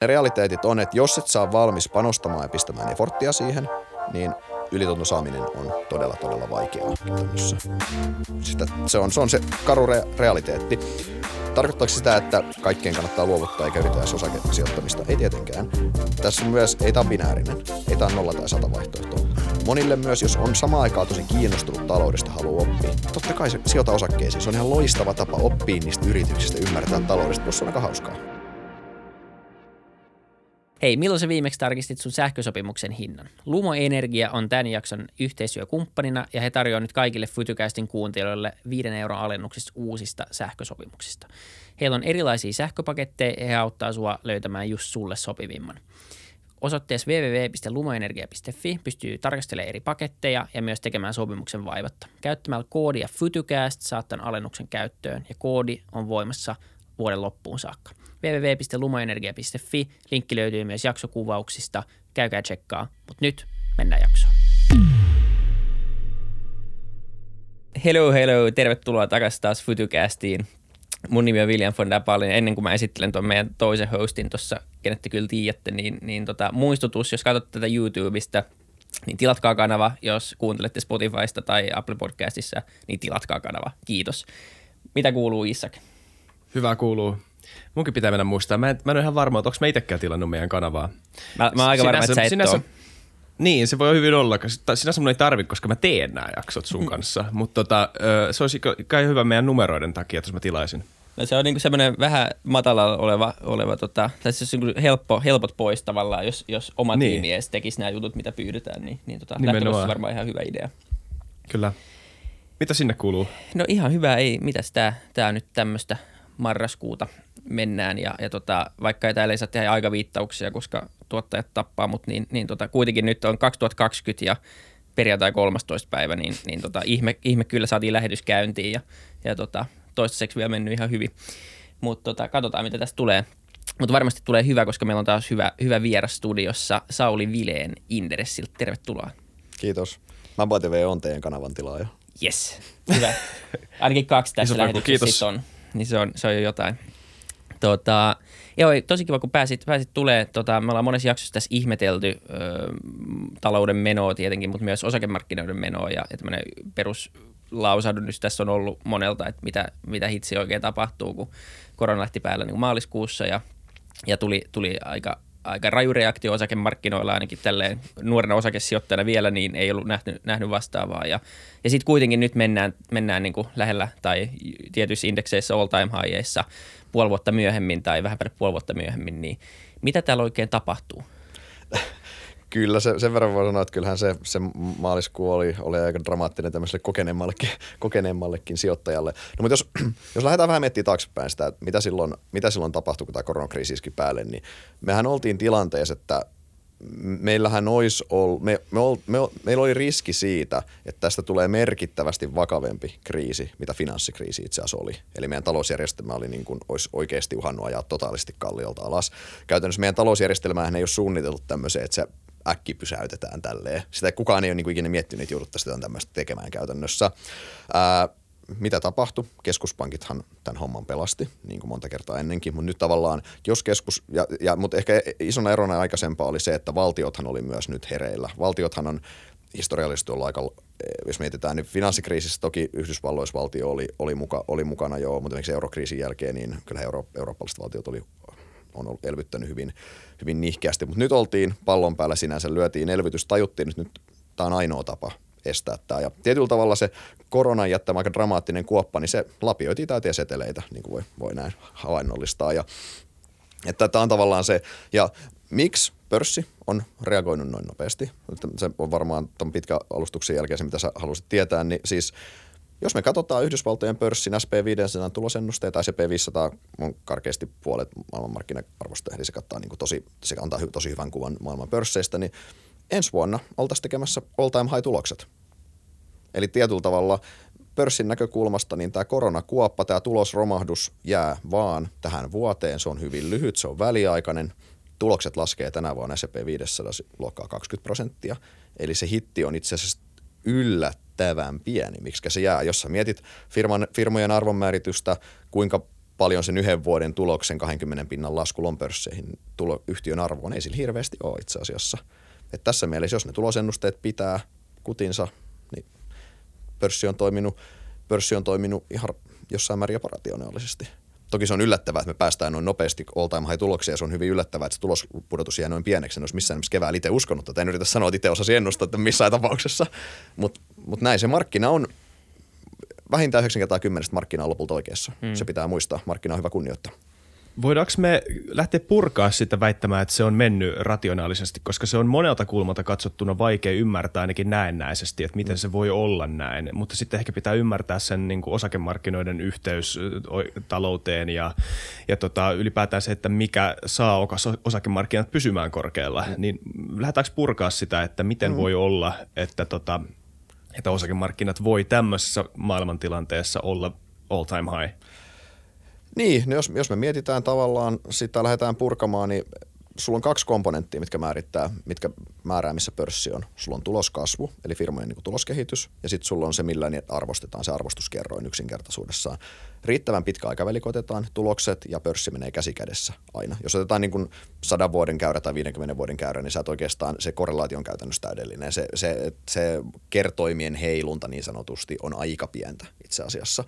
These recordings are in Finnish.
Ne realiteetit on, että jos et saa valmis panostamaan ja pistämään eforttia siihen, niin ylitunnon saaminen on todella, todella vaikeaa käytännössä. Sitä, se, on, se on se karu re- realiteetti. Tarkoittaako sitä, että kaikkien kannattaa luovuttaa eikä yritä edes osakesijoittamista? Ei tietenkään. Tässä myös, ei tämä binäärinen. Ei tämä nolla tai sata vaihtoehtoa. Monille myös, jos on samaan aikaan tosi kiinnostunut taloudesta, haluaa oppia. Totta kai se sijoita osakkeisiin. Se on ihan loistava tapa oppia niistä yrityksistä, ymmärtää taloudesta, plus on aika hauskaa. Hei, milloin sä viimeksi tarkistit sun sähkösopimuksen hinnan? Lumo Energia on tämän jakson yhteistyökumppanina ja he tarjoavat nyt kaikille Fytykästin kuuntelijoille 5 euron alennuksista uusista sähkösopimuksista. Heillä on erilaisia sähköpaketteja ja he auttaa sua löytämään just sulle sopivimman. Osoitteessa www.lumoenergia.fi pystyy tarkastelemaan eri paketteja ja myös tekemään sopimuksen vaivatta. Käyttämällä koodia FytyCast saat tämän alennuksen käyttöön ja koodi on voimassa vuoden loppuun saakka www.lumoenergia.fi. Linkki löytyy myös jaksokuvauksista. Käykää tsekkaa. Mutta nyt mennään jaksoon. Hello, hello. Tervetuloa takaisin taas Futucastiin. Mun nimi on William von der Palin. Ennen kuin mä esittelen tuon meidän toisen hostin tuossa, kenet te kyllä tiedätte, niin, niin tota, muistutus, jos katsotte tätä YouTubesta, niin tilatkaa kanava. Jos kuuntelette Spotifysta tai Apple Podcastissa, niin tilatkaa kanava. Kiitos. Mitä kuuluu Isak? Hyvä kuuluu. Munkin pitää mennä muistaa. Mä en, mä en ole ihan varma, että onko mä itsekään tilannut meidän kanavaa. Mä, mä oon aika varma, että sä et sinänsä, Niin, se voi hyvin olla. Sinänsä mun ei tarvi, koska mä teen nämä jaksot sun mm. kanssa. Mutta tota, se olisi kai hyvä meidän numeroiden takia, jos mä tilaisin. No se on niinku semmoinen vähän matala oleva, oleva tota, tai se on niinku helppo, helpot pois tavallaan, jos, jos oma niin. tiimi edes tekisi nämä jutut, mitä pyydetään, niin, niin tota, lähtökohtaisesti varmaan ihan hyvä idea. Kyllä. Mitä sinne kuuluu? No ihan hyvä, ei mitäs tää, tää nyt tämmöistä marraskuuta mennään ja, ja tota, vaikka ei täällä ei saa tehdä aikaviittauksia, koska tuottajat tappaa, mutta niin, niin tota, kuitenkin nyt on 2020 ja perjantai 13. päivä, niin, niin tota, ihme, ihme, kyllä saatiin lähetys käyntiin ja, ja tota, toistaiseksi vielä mennyt ihan hyvin. Mutta tota, katsotaan, mitä tästä tulee. Mutta varmasti tulee hyvä, koska meillä on taas hyvä, hyvä vieras studiossa Sauli Vileen Inderessiltä. Tervetuloa. Kiitos. Mä TV on teidän kanavan tilaaja. Yes, hyvä. Ainakin kaksi tässä lähetyksessä on niin se on, se on jo jotain. Tota, joo, tosi kiva, kun pääsit, pääsit tulee. Tota, me ollaan monessa jaksossa tässä ihmetelty ö, talouden menoa tietenkin, mutta myös osakemarkkinoiden menoa ja, ja tämmöinen peruslausahdus tässä on ollut monelta, että mitä, mitä hitsi oikein tapahtuu, kun korona lähti päällä niin maaliskuussa ja, ja tuli, tuli aika aika raju reaktio osakemarkkinoilla ainakin tälleen nuorena osakesijoittajana vielä, niin ei ollut nähnyt, nähnyt vastaavaa. Ja, ja sitten kuitenkin nyt mennään, mennään niin kuin lähellä tai tietyissä indekseissä all time highissa puoli vuotta myöhemmin tai vähän päälle puoli vuotta myöhemmin, niin mitä täällä oikein tapahtuu? Kyllä, se, sen verran voi sanoa, että kyllähän se, se maaliskuu oli, oli aika dramaattinen tämmöiselle kokeneemmallekin, kokeneemmallekin sijoittajalle. No mutta jos, jos lähdetään vähän miettimään taaksepäin sitä, että mitä silloin, mitä silloin tapahtui, kun tämä koronakriisi iski päälle, niin mehän oltiin tilanteessa, että meillähän olisi ollut, me, me, ol, me, meillä oli riski siitä, että tästä tulee merkittävästi vakavempi kriisi, mitä finanssikriisi itse asiassa oli. Eli meidän talousjärjestelmä oli niin kuin, olisi oikeasti uhannut ajaa totaalisesti kalliolta alas. Käytännössä meidän talousjärjestelmähän ei ole suunniteltu tämmöiseen, että se äkki pysäytetään tälleen. Sitä kukaan ei ole niin kuin ikinä miettinyt, että jouduttaisiin tämmöistä tekemään käytännössä. Ää, mitä tapahtui? Keskuspankithan tämän homman pelasti, niin kuin monta kertaa ennenkin, mutta nyt tavallaan, jos keskus, ja, ja, mutta ehkä isona erona aikaisempaa oli se, että valtiothan oli myös nyt hereillä. Valtiothan on historiallisesti ollut aika, jos mietitään, niin finanssikriisissä toki Yhdysvalloissa valtio oli, oli, muka, oli mukana jo, mutta esimerkiksi eurokriisin jälkeen, niin kyllä euro, eurooppalaiset valtiot oli on ollut elvyttänyt hyvin, hyvin nihkeästi. Mutta nyt oltiin pallon päällä sinänsä, lyötiin elvytys, tajuttiin, että nyt tämä on ainoa tapa estää tämä. Ja tietyllä tavalla se koronan jättämä aika dramaattinen kuoppa, niin se lapioitiin täyteen seteleitä, niin kuin voi, voi näin havainnollistaa. Ja, että tämä on tavallaan se, ja miksi pörssi on reagoinut noin nopeasti? Se on varmaan tuon pitkän alustuksen jälkeen se, mitä sä halusit tietää, niin siis – jos me katsotaan Yhdysvaltojen pörssin SP500 tulosennusteita tai SP500 on karkeasti puolet maailmanmarkkina-arvosta, eli se, kattaa niin kuin tosi, se antaa tosi hyvän kuvan maailman pörsseistä, niin ensi vuonna oltaisiin tekemässä all-time high-tulokset. Eli tietyllä tavalla pörssin näkökulmasta niin tämä koronakuoppa, tämä tulosromahdus jää vaan tähän vuoteen. Se on hyvin lyhyt, se on väliaikainen. Tulokset laskee tänä vuonna S&P 500 luokkaa 20 prosenttia. Eli se hitti on itse asiassa yllättävän pieni. Miksi se jää? Jos sä mietit firman, firmojen arvonmääritystä, kuinka paljon sen yhden vuoden tuloksen 20 pinnan lasku on pörsseihin tulo, yhtiön arvoon. Ei sillä hirveästi ole itse asiassa. Et tässä mielessä, jos ne tulosennusteet pitää kutinsa, niin pörssi on toiminut, pörssi on toiminut ihan jossain määrin jopa rationaalisesti. Toki se on yllättävää, että me päästään noin nopeasti all time high tuloksia. Se on hyvin yllättävää, että se tulospudotus jää noin pieneksi. En olisi missään nimessä keväällä itse uskonut että En yritä sanoa, että itse osasi ennustaa, että missään tapauksessa. Mutta mut näin se markkina on vähintään 9 kertaa 10 markkina on lopulta oikeassa. Hmm. Se pitää muistaa. Markkina on hyvä kunnioittaa. Voidaanko me lähteä purkaa sitä väittämään, että se on mennyt rationaalisesti, koska se on monelta kulmalta katsottuna vaikea ymmärtää ainakin näennäisesti, että miten se voi olla näin. Mutta sitten ehkä pitää ymmärtää sen niin kuin osakemarkkinoiden yhteys talouteen ja, ja tota, ylipäätään se, että mikä saa osakemarkkinat pysymään korkealla. Mm. Niin lähdetäänkö purkaa sitä, että miten mm. voi olla, että, tota, että osakemarkkinat voi tämmöisessä maailmantilanteessa olla all time high? Niin, no jos, jos me mietitään tavallaan, sitä lähdetään purkamaan, niin sulla on kaksi komponenttia, mitkä määrittää, mitkä määrää, missä pörssi on. Sulla on tuloskasvu, eli firmojen niin tuloskehitys, ja sitten sulla on se, millä ne arvostetaan, se arvostuskerroin yksinkertaisuudessaan. Riittävän pitkä aikaväli otetaan, tulokset ja pörssi menee käsi kädessä aina. Jos otetaan niin kuin 100 vuoden käyrä tai 50 vuoden käyrä, niin sä oikeastaan, se korrelaatio on käytännössä täydellinen. Se, se, se kertoimien heilunta niin sanotusti on aika pientä itse asiassa.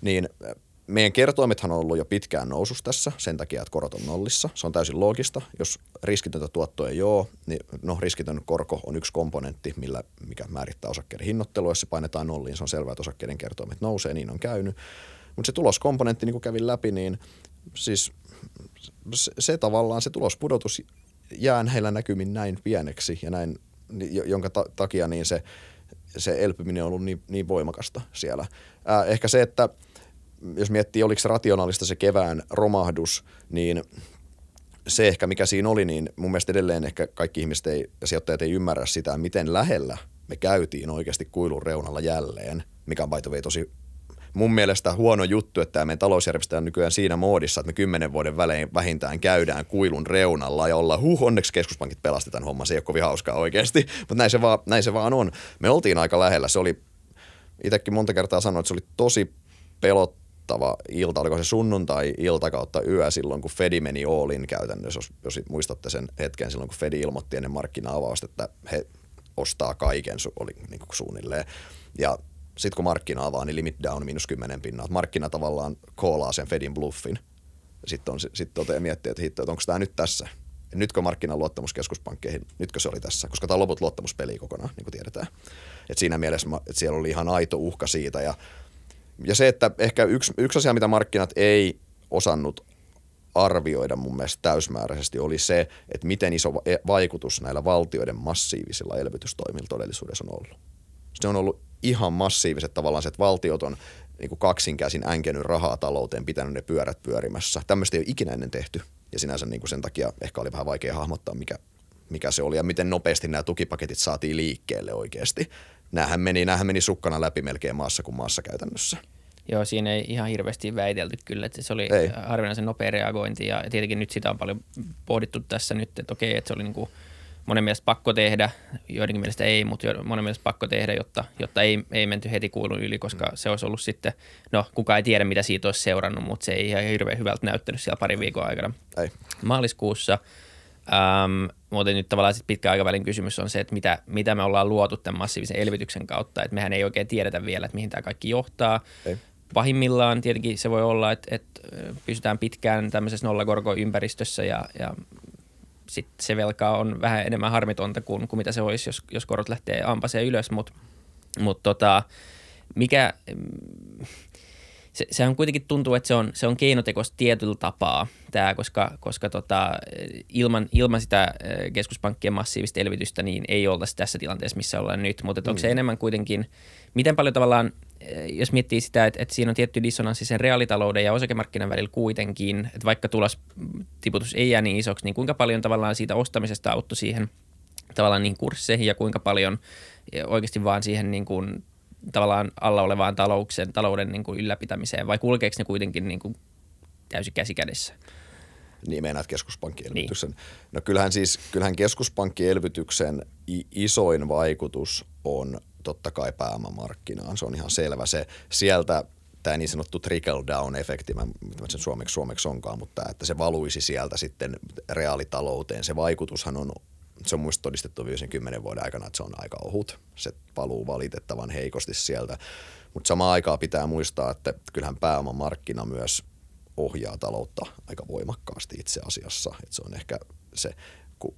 Niin meidän kertoimethan on ollut jo pitkään nousus tässä sen takia, että korot on nollissa. Se on täysin loogista. Jos riskitöntä tuottoa ei ole, niin no, riskitön korko on yksi komponentti, millä, mikä määrittää osakkeiden hinnoittelua. Jos se painetaan nolliin, se on selvää, että osakkeiden kertoimet nousee, niin on käynyt. Mutta se tuloskomponentti, niin kuin kävin läpi, niin siis se, se tavallaan se tulospudotus jää heillä näkymin näin pieneksi ja näin, jonka ta- takia niin se, se elpyminen on ollut niin, niin voimakasta siellä. Ää, ehkä se, että – jos miettii, oliko rationaalista se kevään romahdus, niin se ehkä mikä siinä oli, niin mun mielestä edelleen ehkä kaikki ihmiset ei, ja sijoittajat ei ymmärrä sitä, miten lähellä me käytiin oikeasti kuilun reunalla jälleen, mikä on by tosi mun mielestä huono juttu, että tämä meidän talousjärjestelmä on nykyään siinä moodissa, että me kymmenen vuoden välein vähintään käydään kuilun reunalla ja ollaan, huh, onneksi keskuspankit pelastetaan homma, se ei ole kovin hauskaa oikeasti, mutta näin vaan, näin se vaan on. Me oltiin aika lähellä, se oli, itsekin monta kertaa sanoin, että se oli tosi pelot, pelottava ilta, oliko se sunnuntai-ilta kautta yö silloin, kun Fedi meni Allin käytännössä, jos, jos muistatte sen hetken silloin, kun Fedi ilmoitti ennen markkina-avausta, että he ostaa kaiken, oli niin kuin suunnilleen. Ja sitten kun markkina avaa, niin limit down miinus 10 pinnaa. Markkina tavallaan koolaa sen Fedin bluffin. Sitten on, sit toteaa miettiä, että, että onko tämä nyt tässä. Ja nytkö markkinan luottamus keskuspankkeihin, nytkö se oli tässä, koska tämä on loput luottamuspeli kokonaan, niin kuin tiedetään. Et siinä mielessä että siellä oli ihan aito uhka siitä ja ja se, että ehkä yksi, yksi asia, mitä markkinat ei osannut arvioida mun mielestä täysmääräisesti oli se, että miten iso e-, vaikutus näillä valtioiden massiivisilla elvytystoimilla todellisuudessa on ollut. Se on ollut ihan massiiviset tavallaan se, että valtiot on niin kuin kaksinkäsin änkenyt rahaa talouteen, pitänyt ne pyörät pyörimässä. Tämmöistä ei ole ikinä ennen tehty ja sinänsä niin kuin sen takia ehkä oli vähän vaikea hahmottaa, mikä, mikä se oli ja miten nopeasti nämä tukipaketit saatiin liikkeelle oikeasti näähän meni, näähän meni sukkana läpi melkein maassa kuin maassa käytännössä. Joo, siinä ei ihan hirveästi väitelty kyllä, että se oli ei. harvinaisen nopea reagointi ja tietenkin nyt sitä on paljon pohdittu tässä nyt, että okei, että se oli niin kuin monen mielestä pakko tehdä, joidenkin mielestä ei, mutta monen mielestä pakko tehdä, jotta, jotta ei, ei menty heti kuulun yli, koska mm. se olisi ollut sitten, no kukaan ei tiedä mitä siitä olisi seurannut, mutta se ei ihan hirveän hyvältä näyttänyt siellä parin viikon aikana. Ei. Maaliskuussa – Ähm, mutta nyt tavallaan sit pitkän aikavälin kysymys on se, että mitä, mitä me ollaan luotu tämän massiivisen elvytyksen kautta. Että mehän ei oikein tiedetä vielä, että mihin tämä kaikki johtaa. Ei. Pahimmillaan tietenkin se voi olla, että, että pysytään pitkään tämmöisessä nollakorkoympäristössä ja, ja sitten se velka on vähän enemmän harmitonta kuin, kuin mitä se olisi, jos, jos korot lähtee ampaseen ylös. Mutta mut tota, mikä se, sehän kuitenkin tuntuu, että se on, se on keinotekoista tietyllä tapaa tämä, koska, koska tota, ilman, ilman sitä keskuspankkien massiivista elvytystä niin ei oltaisi tässä tilanteessa, missä ollaan nyt. Mutta mm. onko se mm. enemmän kuitenkin, miten paljon tavallaan, jos miettii sitä, että, että siinä on tietty dissonanssi sen reaalitalouden ja osakemarkkinan välillä kuitenkin, että vaikka tulostiputus ei jää niin isoksi, niin kuinka paljon tavallaan siitä ostamisesta auttoi siihen tavallaan niin kursseihin ja kuinka paljon oikeasti vaan siihen niin kuin tavallaan alla olevaan talouksen, talouden niin kuin ylläpitämiseen vai kulkeeko ne kuitenkin niin kuin täysin käsi kädessä? Niin meinaat keskuspankkielvytyksen. Niin. No kyllähän siis, kyllähän keskuspankkielvytyksen isoin vaikutus on totta kai pääomamarkkinaan. Se on ihan selvä. Se sieltä tämä niin sanottu trickle down efekti, mä, mitä sen suomeksi, suomeksi onkaan, mutta että se valuisi sieltä sitten reaalitalouteen. Se vaikutushan on, se on muista todistettu viimeisen kymmenen vuoden aikana, että se on aika ohut. Se valuu valitettavan heikosti sieltä. Mutta samaan aikaan pitää muistaa, että kyllähän pääomamarkkina myös ohjaa taloutta aika voimakkaasti itse asiassa. Että se on ehkä se, kun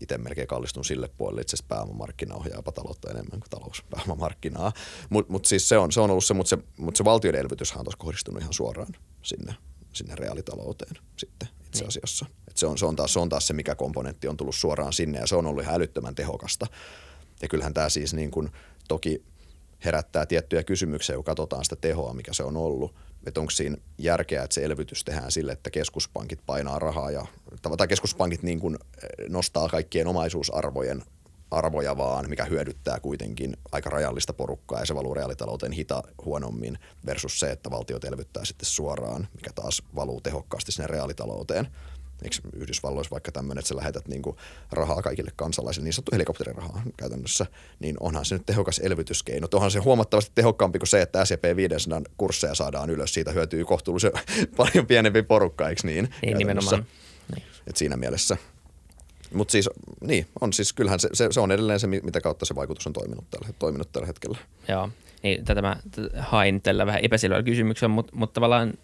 itse melkein kallistun sille puolelle, itse asiassa pääomamarkkina ohjaa taloutta enemmän kuin talous pääomamarkkinaa. Mutta mut siis se on, se on ollut se, mutta se, mut se valtioiden elvytyshän on tuossa kohdistunut ihan suoraan sinne, sinne reaalitalouteen sitten itse niin. asiassa. Et se, on, se, on taas, se on taas se, mikä komponentti on tullut suoraan sinne ja se on ollut ihan älyttömän tehokasta. Ja kyllähän tämä siis niin kuin, toki herättää tiettyjä kysymyksiä, kun katsotaan sitä tehoa, mikä se on ollut. Että onko siinä järkeä, että se elvytys tehdään sille, että keskuspankit painaa rahaa ja tai keskuspankit niin kuin eh, nostaa kaikkien omaisuusarvojen arvoja vaan, mikä hyödyttää kuitenkin aika rajallista porukkaa ja se valuu reaalitalouteen hita huonommin versus se, että valtiot elvyttää sitten suoraan, mikä taas valuu tehokkaasti sinne reaalitalouteen – eikö Yhdysvalloissa vaikka tämmöinen, että sä lähetät niinku rahaa kaikille kansalaisille, niin sanottu helikopterirahaa käytännössä, niin onhan se nyt tehokas elvytyskeino. Onhan se huomattavasti tehokkaampi kuin se, että S&P 500 kursseja saadaan ylös, siitä hyötyy kohtuullisen paljon pienempi porukka, eikö niin? Niin, nimenomaan. Niin. Et siinä mielessä. Mutta siis, niin, on siis, kyllähän se, se, se, on edelleen se, mitä kautta se vaikutus on toiminut tällä, toiminut tällä hetkellä. Joo, niin tätä mä hain tällä vähän epäselvällä kysymyksellä, mutta, mutta tavallaan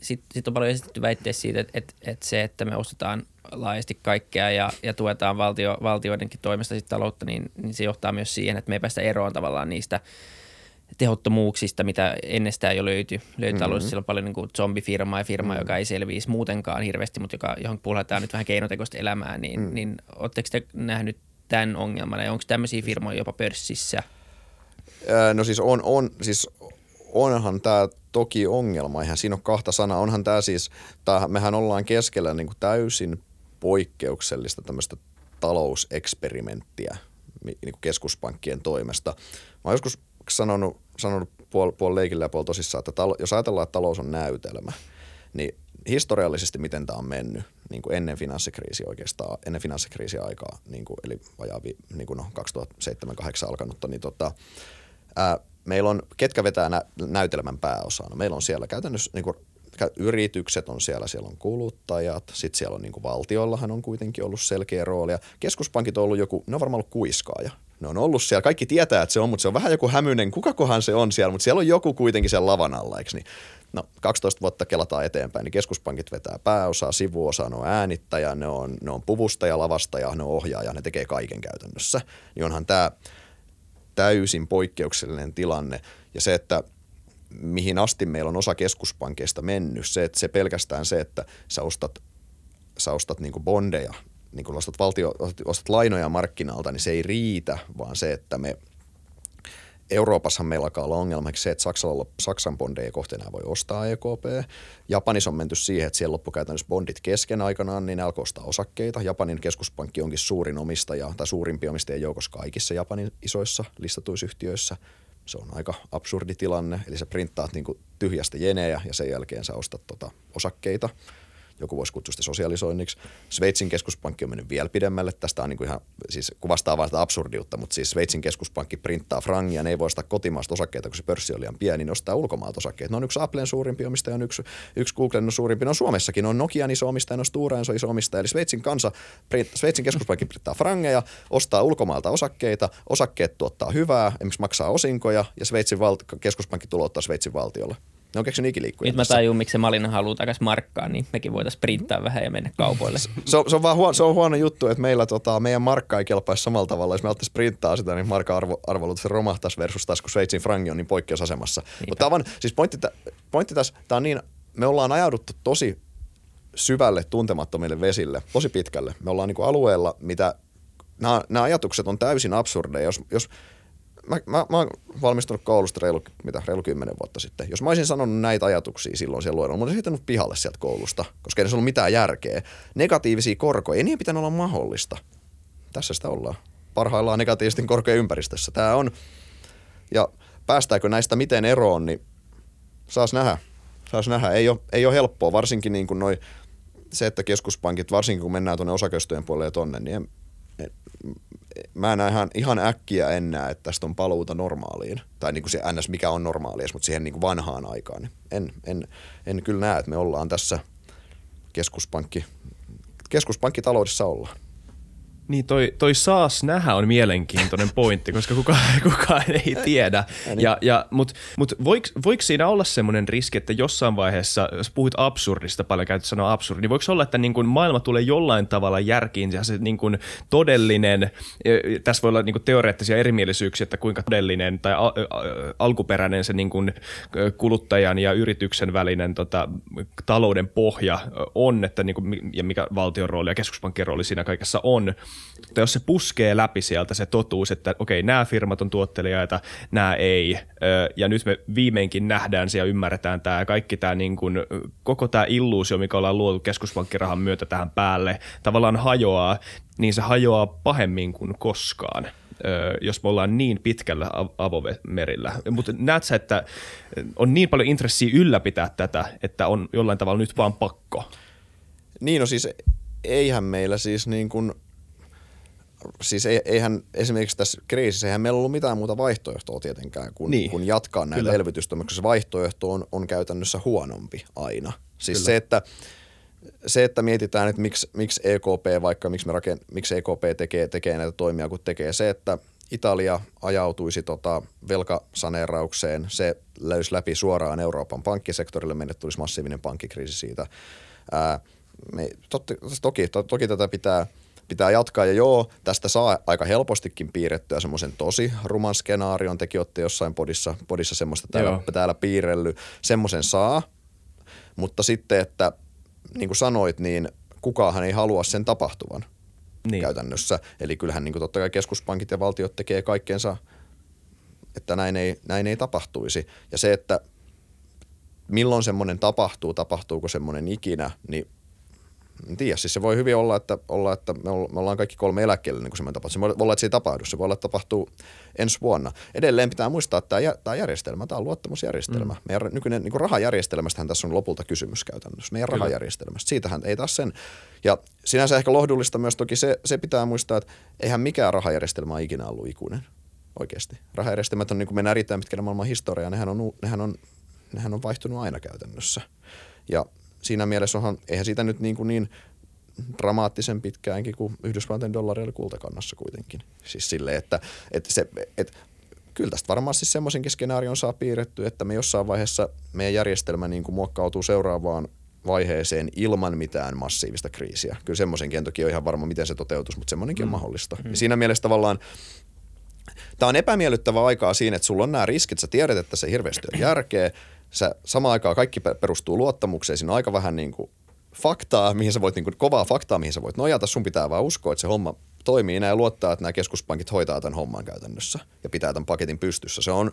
sitten sit on paljon esitetty väitteessä siitä, että, että, että se, että me ostetaan laajasti kaikkea ja, ja tuetaan valtio, valtioidenkin toimesta sit taloutta, niin, niin se johtaa myös siihen, että me ei päästä eroon tavallaan niistä tehottomuuksista, mitä ennestään jo löytyi. Löytyi mm-hmm. Siellä on paljon niin kuin zombifirmaa ja firmaa, mm-hmm. joka ei selviisi muutenkaan hirveästi, mutta joka, johon puhutaan nyt vähän keinotekoista elämää, niin, mm. niin oletteko te nähnyt tämän ongelman ja onko tämmöisiä firmoja jopa pörssissä? No siis on, on siis onhan tämä toki ongelma, eihän siinä ole kahta sanaa. Onhan tämä siis, tää, mehän ollaan keskellä niin kuin täysin poikkeuksellista tämmöistä talouseksperimenttiä niin kuin keskuspankkien toimesta. Mä oon joskus sanonut, sanonut puol, puol leikillä ja puol tosissaan, että talo, jos ajatellaan, että talous on näytelmä, niin historiallisesti miten tämä on mennyt niin kuin ennen finanssikriisiä oikeastaan, ennen finanssikriisiä aikaa, niin kuin, eli vajaa niin kuin no, 2007-2008 alkanutta, niin tota, ää, meillä on, ketkä vetää nä, näytelmän pääosaan? No, meillä on siellä käytännössä niin kuin, yritykset on siellä, siellä on kuluttajat, sitten siellä on niin kuin valtiollahan on kuitenkin ollut selkeä rooli. Ja keskuspankit on ollut joku, ne on varmaan ollut kuiskaaja. Ne on ollut siellä, kaikki tietää, että se on, mutta se on vähän joku hämyinen, kukakohan se on siellä, mutta siellä on joku kuitenkin siellä lavan alla, eikö niin? No 12 vuotta kelataan eteenpäin, niin keskuspankit vetää pääosaa, sivuosaa, ne on äänittäjä, ne on, ne on puvustaja, lavastaja, ne on ohjaaja, ne tekee kaiken käytännössä. Niin onhan tämä täysin poikkeuksellinen tilanne. Ja se, että mihin asti meillä on osa keskuspankeista mennyt, se, että se pelkästään se, että sä ostat, sä ostat niin bondeja, niin kuin ostat, valtio, ostat lainoja markkinalta, niin se ei riitä, vaan se, että me – Euroopassa meillä alkaa olla ongelmaksi se, että Saksalla, Saksan bondeja kohti enää voi ostaa EKP. Japanissa on menty siihen, että siellä loppukäytännössä bondit kesken aikanaan, niin ne alkoi ostaa osakkeita. Japanin keskuspankki onkin suurin omistaja tai suurimpi omistajien joukossa kaikissa Japanin isoissa listatuissa yhtiöissä. Se on aika absurdi tilanne, eli sä printtaat niin tyhjästä jenejä ja sen jälkeen sä ostat tota osakkeita – joku voisi kutsua sitä sosialisoinniksi. Sveitsin keskuspankki on mennyt vielä pidemmälle. Tästä on niin kuin ihan, siis kuvastaa vain sitä absurdiutta, mutta siis Sveitsin keskuspankki printtaa frangia, ne ei voi ostaa kotimaasta osakkeita, kun se pörssi on liian pieni, niin ostaa ulkomaalta osakkeita. Ne on yksi Applen suurimpi omistaja, on yksi, yksi Googlen on suurimpi, no Suomessakin on Nokian iso omistaja, on Stora Enso iso omistaja, eli Sveitsin kansa, print, Sveitsin keskuspankki printtaa frangeja, ostaa ulkomaalta osakkeita, osakkeet tuottaa hyvää, esimerkiksi maksaa osinkoja, ja Sveitsin val- keskuspankki tulouttaa Sveitsin valtiolle. Ne on keksinyt ikiliikkuja. Nyt mä tajun, miksi se Malina haluaa takaisin markkaan, niin mekin voitaisiin printtaa vähän ja mennä kaupoille. se, se, on vaan huono, se on huono juttu, että meillä tota, meidän markka ei kelpaisi samalla tavalla. Jos me alettaisiin printtaa sitä, niin markka arvo, arvolutus romahtaisi versus taas, kun Sveitsin frangi on niin poikkeusasemassa. Mutta vaan, siis pointti, pointti tässä, tämä on niin, me ollaan ajauduttu tosi syvälle tuntemattomille vesille, tosi pitkälle. Me ollaan niin kuin alueella, mitä nämä, nämä ajatukset on täysin absurdeja. Jos, jos mä, mä, mä oon valmistunut koulusta reilu, mitä, reilu kymmenen vuotta sitten. Jos mä olisin sanonut näitä ajatuksia silloin siellä luennolla, mä olisin heittänyt pihalle sieltä koulusta, koska ei se ollut mitään järkeä. Negatiivisia korkoja, ei niin pitänyt olla mahdollista. Tässä sitä ollaan. Parhaillaan negatiivisten korkojen ympäristössä. Tämä on, ja päästääkö näistä miten eroon, niin saas nähdä. Saas nähdä. Ei ole, ei ole helppoa, varsinkin niin kuin noi, se, että keskuspankit, varsinkin kun mennään tuonne osakeyhtiöjen puolelle ja tonne, niin en, mä en ihan, ihan äkkiä enää, että tästä on paluuta normaaliin. Tai niin kuin se ns. mikä on normaali, mutta siihen niin kuin vanhaan aikaan. En, en, en kyllä näe, että me ollaan tässä keskuspankki, keskuspankkitaloudessa ollaan. Niin toi, toi saas nähdä on mielenkiintoinen pointti, koska kukaan, kukaan ei tiedä. Ja, ja, Mutta mut voiko, voiko siinä olla semmoinen riski, että jossain vaiheessa, jos puhut absurdista, paljon käytetty sanoa absurdi, niin voiko olla, että niin kun maailma tulee jollain tavalla järkiin ja se niin kun todellinen, tässä voi olla niin kun teoreettisia erimielisyyksiä, että kuinka todellinen tai a, a, alkuperäinen se niin kun kuluttajan ja yrityksen välinen tota, talouden pohja on, että niin kun, ja mikä valtion rooli ja keskuspankin rooli siinä kaikessa on, mutta jos se puskee läpi sieltä se totuus, että okei, nämä firmat on tuottelijaita, nämä ei, ja nyt me viimeinkin nähdään se ja ymmärretään tämä kaikki tämä niin kuin, koko tämä illuusio, mikä ollaan luotu keskuspankkirahan myötä tähän päälle, tavallaan hajoaa, niin se hajoaa pahemmin kuin koskaan jos me ollaan niin pitkällä avomerillä. Mutta näet sä, että on niin paljon intressiä ylläpitää tätä, että on jollain tavalla nyt vaan pakko? Niin, no siis eihän meillä siis niin kuin – siis eihän esimerkiksi tässä kriisissä eihän meillä ollut mitään muuta vaihtoehtoa tietenkään kuin, niin. kuin jatkaa näitä elvytystoimia, koska se vaihtoehto on, on käytännössä huonompi aina. Siis Kyllä. se, että se, että mietitään, että miksi, miksi EKP, vaikka miksi, me raken, miksi EKP tekee, tekee näitä toimia, kun tekee se, että Italia ajautuisi tota velkasaneeraukseen, se löysi läpi suoraan Euroopan pankkisektorille, meille tulisi massiivinen pankkikriisi siitä. Ää, me, totti, toki, to, toki tätä pitää – pitää jatkaa. Ja joo, tästä saa aika helpostikin piirrettyä semmoisen tosi ruman skenaarion. Tekin olette jossain podissa, podissa semmoista täällä, täällä piirrellyt. Semmoisen saa, mutta sitten, että niin kuin sanoit, niin kukaan ei halua sen tapahtuvan niin. käytännössä. Eli kyllähän niin kuin totta kai keskuspankit ja valtiot tekee kaikkeensa, että näin ei, näin ei tapahtuisi. Ja se, että milloin semmoinen tapahtuu, tapahtuuko semmoinen ikinä, niin en tiedä, siis se voi hyvin olla, että, olla, että me, ollaan kaikki kolme eläkkeellä niin kuin semmoinen tapahtuma. Se voi olla, että se ei tapahdu, se voi olla, että tapahtuu ensi vuonna. Edelleen pitää muistaa, että tämä, tämä järjestelmä, tämä on luottamusjärjestelmä. Mm. Meidän nykyinen niin rahajärjestelmästähän tässä on lopulta kysymys käytännössä, meidän Kyllä. rahajärjestelmästä. Siitähän ei taas sen. Ja sinänsä ehkä lohdullista myös toki se, se pitää muistaa, että eihän mikään rahajärjestelmä ole ikinä ollut ikuinen oikeasti. Rahajärjestelmät on, niin kuin mennään erittäin pitkälle maailman historiaa, nehän on, nehän on, nehän on vaihtunut aina käytännössä. Ja siinä mielessä onhan, eihän siitä nyt niin, kuin niin dramaattisen pitkäänkin kuin Yhdysvaltain dollari oli kultakannassa kuitenkin. Siis silleen, että, että se, että kyllä tästä varmaan siis semmoisenkin skenaarion saa piirretty, että me jossain vaiheessa meidän järjestelmä niin kuin muokkautuu seuraavaan vaiheeseen ilman mitään massiivista kriisiä. Kyllä semmoisenkin en toki ole ihan varma, miten se toteutus, mutta semmoinenkin mm. on mahdollista. Mm. Ja siinä mielessä tavallaan Tämä on epämiellyttävä aikaa siinä, että sulla on nämä riskit, sä tiedät, että se hirveästi on järkeä, sä samaan aikaan kaikki perustuu luottamukseen, siinä on aika vähän niin kuin faktaa, mihin sä voit, niin kuin, kovaa faktaa, mihin sä voit nojata, sun pitää vaan uskoa, että se homma toimii näin ja luottaa, että nämä keskuspankit hoitaa tämän homman käytännössä ja pitää tämän paketin pystyssä. Se on,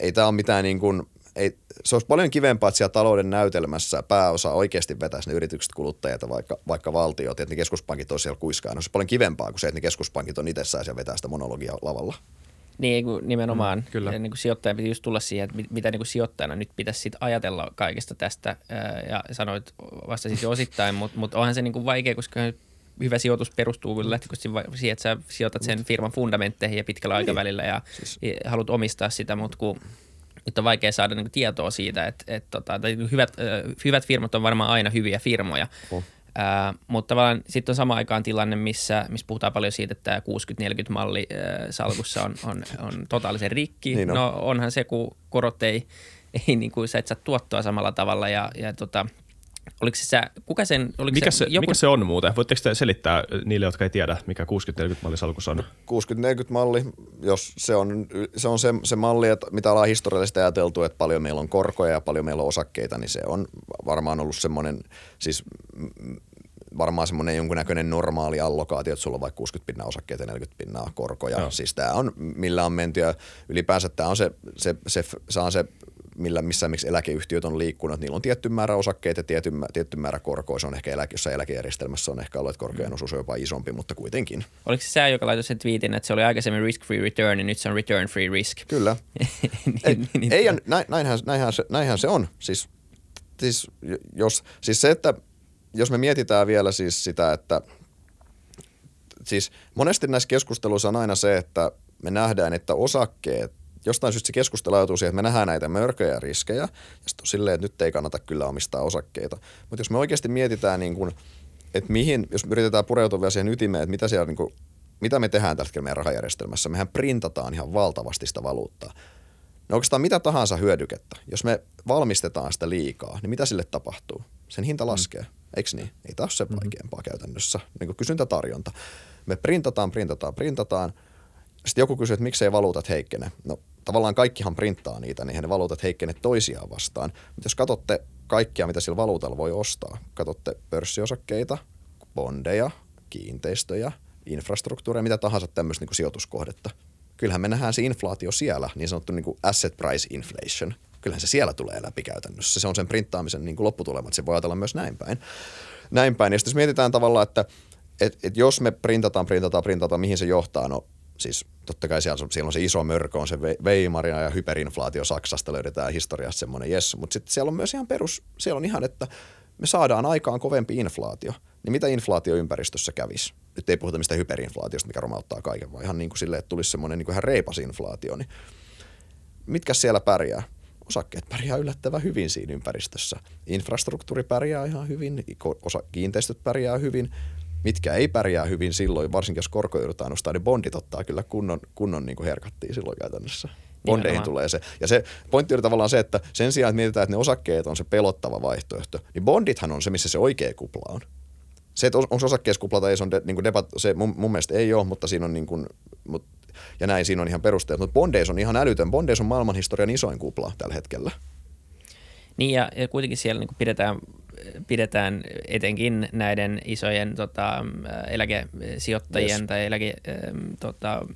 ei tämä ole mitään niin kuin, ei, se olisi paljon kivempaa, että siellä talouden näytelmässä pääosa oikeasti vetäisi ne yritykset kuluttajat vaikka, vaikka valtiot, että ne keskuspankit olisi siellä kuiskaan. Se olisi paljon kivempaa kuin se, että ne keskuspankit on itsessään siellä vetää sitä monologia lavalla. Niin nimenomaan. Mm, kyllä. Niin kuin sijoittajan piti just tulla siihen, että mitä niin kuin sijoittajana nyt pitäisi sit ajatella kaikesta tästä. Ja sanoit vastasit jo osittain, mutta, mutta onhan se niin kuin vaikea, koska hyvä sijoitus perustuu kyllä siihen, että sä sijoitat sen firman fundamentteihin ja pitkällä niin. aikavälillä ja siis. haluat omistaa sitä, mutta kun nyt on vaikea saada niin tietoa siitä, että, että, tota, että hyvät, hyvät firmat on varmaan aina hyviä firmoja, oh. Ää, mutta tavallaan sitten on sama aikaan tilanne, missä, missä puhutaan paljon siitä, että tämä 60-40-malli ää, salkussa on, on, on totaalisen rikki. Niin on. No onhan se, kun korot ei, ei niin kuin, sä et saa tuottoa samalla tavalla ja, ja tota, Oliko se, kuka sen, oliko mikä, se, joku... mikä se on muuten? Voitteko te selittää niille, jotka ei tiedä, mikä 60-40-malli salkussa on? 60-40-malli, jos se on se, on se, se malli, että mitä ollaan historiallisesti ajateltu, että paljon meillä on korkoja ja paljon meillä on osakkeita, niin se on varmaan ollut semmoinen, siis varmaan semmoinen jonkunnäköinen normaali allokaatio, että sulla on vaikka 60 pinnaa osakkeita ja 40 pinnaa korkoja. No. Siis tämä on, millä on menty ja ylipäänsä tämä on se, se, se, se, on se millä, missä miksi eläkeyhtiöt on liikkunut. Niillä on tietty määrä osakkeita ja tietty, tietty määrä korkoa. Se on ehkä eläke, jossain eläkejärjestelmässä on ehkä ollut, että korkojen mm. osuus on jopa isompi, mutta kuitenkin. Oliko se sä, joka laitoi sen tweetin, että se oli aikaisemmin risk-free return ja nyt se on return-free risk? Kyllä. niin, ei, niin, ei, näin, näinhän, näinhän, se, näinhän se on. Siis, siis, jos, siis se, että jos me mietitään vielä siis sitä, että siis monesti näissä keskusteluissa on aina se, että me nähdään, että osakkeet, jostain syystä se keskustelu ajatuu siihen, että me nähdään näitä mörköjä ja riskejä, ja sitten on silleen, että nyt ei kannata kyllä omistaa osakkeita. Mutta jos me oikeasti mietitään, niin kuin, että mihin, jos me yritetään pureutua vielä siihen ytimeen, että mitä, siellä, niin kuin, mitä me tehdään tällä hetkellä meidän rahajärjestelmässä, mehän printataan ihan valtavasti sitä valuuttaa. No oikeastaan mitä tahansa hyödykettä, jos me valmistetaan sitä liikaa, niin mitä sille tapahtuu? Sen hinta laskee, mm. eikö niin? Ei taas se mm-hmm. vaikeampaa mm-hmm. käytännössä, niin kuin kysyntä-tarjonta. Me printataan, printataan, printataan. Sitten joku kysyy, että miksei valuutat heikkene. No tavallaan kaikkihan printtaa niitä, niin ne valuutat heikkene toisiaan vastaan. Mutta jos katsotte kaikkia, mitä sillä valuutalla voi ostaa, katsotte pörssiosakkeita, bondeja, kiinteistöjä, infrastruktuuria, mitä tahansa tämmöistä niin sijoituskohdetta. Kyllähän me nähdään se inflaatio siellä, niin sanottu niin asset price inflation. Kyllähän se siellä tulee läpi käytännössä. Se on sen printtaamisen niin lopputulema, että se voi ajatella myös näin päin. Näin päin. Ja sitten jos mietitään tavallaan, että et, et jos me printataan, printataan, printataan, mihin se johtaa, no siis totta kai siellä siellä on se iso mörkö, on se Weimaria ja hyperinflaatio Saksasta löydetään historiassa semmoinen yes, mutta sitten siellä on myös ihan perus, siellä on ihan, että me saadaan aikaan kovempi inflaatio. Niin mitä inflaatioympäristössä kävisi? Nyt ei puhuta mistä hyperinflaatiosta, mikä romauttaa kaiken, vaan ihan niin kuin sille, että tulisi semmoinen niin kuin ihan reipas inflaatio. Niin mitkä siellä pärjää? Osakkeet pärjää yllättävän hyvin siinä ympäristössä. Infrastruktuuri pärjää ihan hyvin, osa kiinteistöt pärjää hyvin, mitkä ei pärjää hyvin silloin, varsinkin jos korko joudutaan nostaa, niin bondit ottaa kyllä kunnon, kunnon niin kuin herkattiin silloin käytännössä. Bondeihin tulee se. Ja se pointti on tavallaan se, että sen sijaan, että mietitään, että ne osakkeet on se pelottava vaihtoehto, niin bondithan on se, missä se oikea kupla on. Se, että onko osakkeessa kupla tai ei, se, on de, niin kuin debat, se mun, mun mielestä ei ole, mutta siinä on niin kuin, mut, ja näin siinä on ihan perusteet. Mutta bondeissa on ihan älytön. Bondeissa on maailmanhistorian isoin kupla tällä hetkellä. Niin ja, ja kuitenkin siellä niin pidetään pidetään etenkin näiden isojen tota, eläkesijoittajien yes. tai eläke, tota,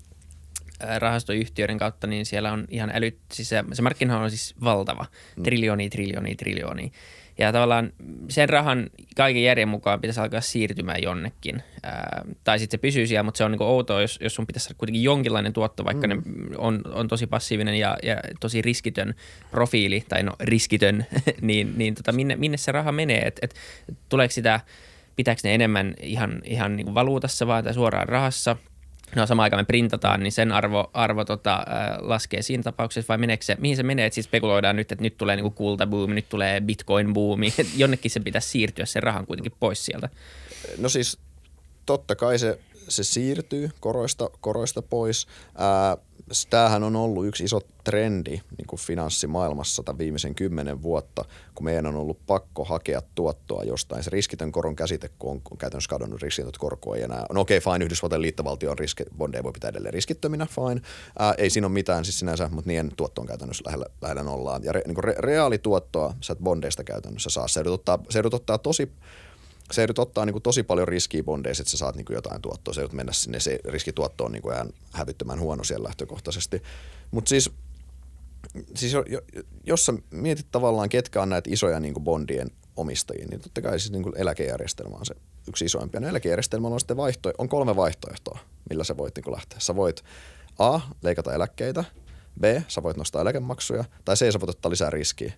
rahastoyhtiöiden kautta, niin siellä on ihan älyt, siis se, se markkina on siis valtava, mm. triljoonia, triljoonia, triljoonia. Ja tavallaan sen rahan kaiken järjen mukaan pitäisi alkaa siirtymään jonnekin. Ää, tai sitten se pysyy siellä, mutta se on niinku outoa, jos, jos sun pitäisi saada kuitenkin jonkinlainen tuotto, vaikka mm. ne on, on tosi passiivinen ja, ja tosi riskitön profiili, tai no riskitön, niin, niin tota, minne, minne se raha menee? Et, et, tuleeko sitä, pitääkö ne enemmän ihan, ihan niin valuutassa vaan tai suoraan rahassa – no samaan aikaan me printataan, niin sen arvo, arvo tota, äh, laskee siinä tapauksessa vai meneekö se, mihin se menee, että siis spekuloidaan nyt, että nyt tulee niinku kultabuumi, nyt tulee bitcoin-buumi, jonnekin se pitäisi siirtyä sen rahan kuitenkin pois sieltä. No siis totta kai se, se siirtyy koroista, koroista pois. Ää, tämähän on ollut yksi iso trendi niin kuin finanssimaailmassa tämän viimeisen kymmenen vuotta, kun meidän on ollut pakko hakea tuottoa jostain. Se riskitön koron käsite, kun on, on käytännössä kadonnut riskitön korko ei enää. No okei, okay, fine, Yhdysvaltain liittovaltion riski, bondeja voi pitää edelleen riskittöminä, fine. Ää, ei siinä ole mitään siis sinänsä, mutta niiden tuotto on käytännössä lähellä, lähellä nollaan. Ja re, niin kuin re, reaalituottoa sä et bondeista käytännössä saa. Se ottaa, se ottaa tosi se joudut ottaa niin kuin tosi paljon riskiä bondeissa, että sä saat niin kuin jotain tuottoa. Se joudut mennä sinne, se riskituotto on niin kuin ihan hävyttömän huono siellä lähtökohtaisesti. Mutta siis, siis jo, jo, jos sä mietit tavallaan, ketkä on näitä isoja niin kuin bondien omistajia, niin totta kai siis niin kuin eläkejärjestelmä on se yksi isoimpia. No eläkejärjestelmällä on sitten vaihto, on kolme vaihtoehtoa, millä sä voit niin kuin lähteä. Sä voit A, leikata eläkkeitä, B, sä voit nostaa eläkemaksuja, tai C, sä voit ottaa lisää riskiä.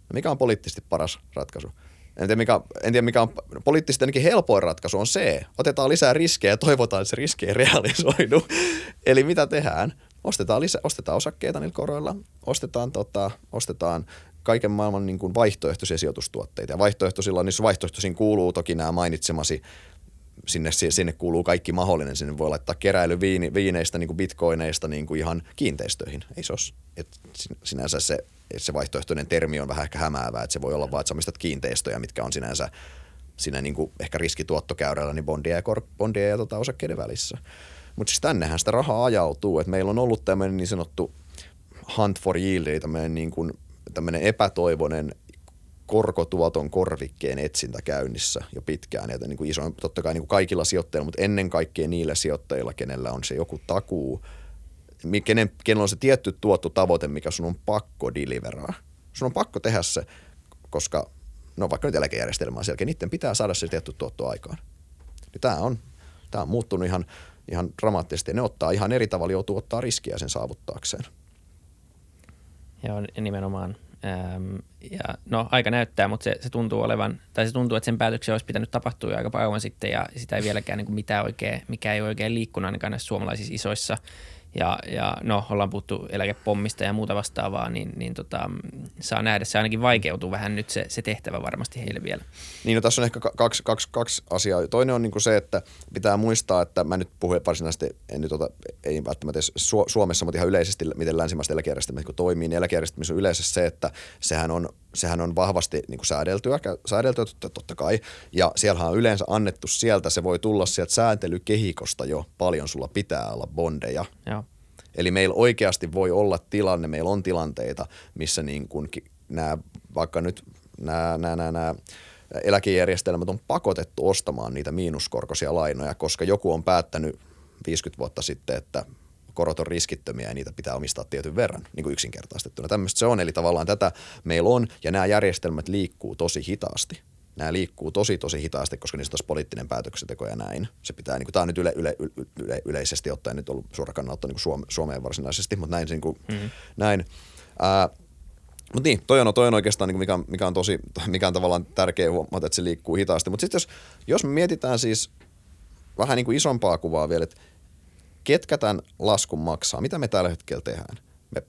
No mikä on poliittisesti paras ratkaisu? En tiedä, mikä, en tiedä, mikä on poliittisesti ainakin helpoin ratkaisu on se, otetaan lisää riskejä ja toivotaan, että se riski ei realisoidu. Eli mitä tehdään? Ostetaan, lisä, ostetaan osakkeita niillä koroilla, ostetaan, tota, ostetaan kaiken maailman niin kuin vaihtoehtoisia sijoitustuotteita. Ja vaihtoehtoisilla, niissä vaihtoehtoisiin kuuluu toki nämä mainitsemasi sinne, sinne kuuluu kaikki mahdollinen. Sinne voi laittaa keräily viini, viineistä, niin kuin bitcoineista niin kuin ihan kiinteistöihin. Ei se ole, sinänsä se se vaihtoehtoinen termi on vähän ehkä hämäävää, että se voi olla vaan, että kiinteistöjä, mitkä on sinänsä siinä niin kuin ehkä riskituottokäyrällä niin bondia ja, kor- bondia ja tota osakkeiden välissä. Mutta siis tännehän sitä rahaa ajautuu, että meillä on ollut tämmöinen niin sanottu hunt for yield, tämmöinen, niin epätoivoinen korkotuoton korvikkeen etsintä käynnissä jo pitkään. Ja niin kuin iso, totta kai niin kuin kaikilla sijoittajilla, mutta ennen kaikkea niillä sijoittajilla, kenellä on se joku takuu – kenen, kenellä on se tietty tuottu tavoite, mikä sun on pakko deliveraa. Sun on pakko tehdä se, koska no vaikka nyt eläkejärjestelmä on selkeä, niiden pitää saada se tietty tuotto aikaan. Niin tämä on, tämä on muuttunut ihan, ihan dramaattisesti ne ottaa ihan eri tavalla, joutuu ottaa riskiä sen saavuttaakseen. Joo, nimenomaan. Ähm, ja no aika näyttää, mutta se, se, tuntuu olevan, tai se tuntuu, että sen päätöksen olisi pitänyt tapahtua jo aika kauan sitten ja sitä ei vieläkään niin kuin mitään oikein, mikä ei oikein liikkunut ainakaan näissä suomalaisissa isoissa ja, ja no, ollaan puhuttu eläkepommista ja muuta vastaavaa, niin, niin tota, saa nähdä, se ainakin vaikeutuu vähän nyt se, se tehtävä varmasti heille vielä. Niin, no tässä on ehkä kaksi, kaksi, kaksi asiaa. Toinen on niin se, että pitää muistaa, että mä nyt puhun varsinaisesti, en nyt ota, ei välttämättä Su- Suomessa, mutta ihan yleisesti, miten länsimaista eläkejärjestelmät kun toimii, niin eläkejärjestelmissä on yleensä se, että sehän on, sehän on vahvasti niin kuin säädeltyä, säädeltyä totta kai, ja siellä on yleensä annettu sieltä, se voi tulla sieltä sääntelykehikosta jo, paljon sulla pitää olla bondeja, Joo. Eli meillä oikeasti voi olla tilanne, meillä on tilanteita, missä niin kuin nämä, vaikka nyt nämä, nämä, nämä, nämä eläkejärjestelmät on pakotettu ostamaan niitä miinuskorkoisia lainoja, koska joku on päättänyt 50 vuotta sitten, että korot on riskittömiä ja niitä pitää omistaa tietyn verran, niin kuin yksinkertaistettuna. Tämmöistä se on, eli tavallaan tätä meillä on, ja nämä järjestelmät liikkuu tosi hitaasti nämä liikkuu tosi tosi hitaasti, koska niistä on poliittinen päätöksenteko ja näin. Se pitää, niin kuin, tämä on nyt yle, yle, yle, yleisesti ottaen nyt ollut suora kannanotto niin Suome, Suomeen varsinaisesti, mutta näin. Niin kuin, mm. näin. Ää, mutta niin, toi on, toi on oikeastaan, niin mikä, mikä, on tosi, mikä on tavallaan tärkeä huomata, että se liikkuu hitaasti. Mutta sitten jos, jos me mietitään siis vähän niin kuin isompaa kuvaa vielä, että ketkä tämän laskun maksaa, mitä me tällä hetkellä tehdään? Me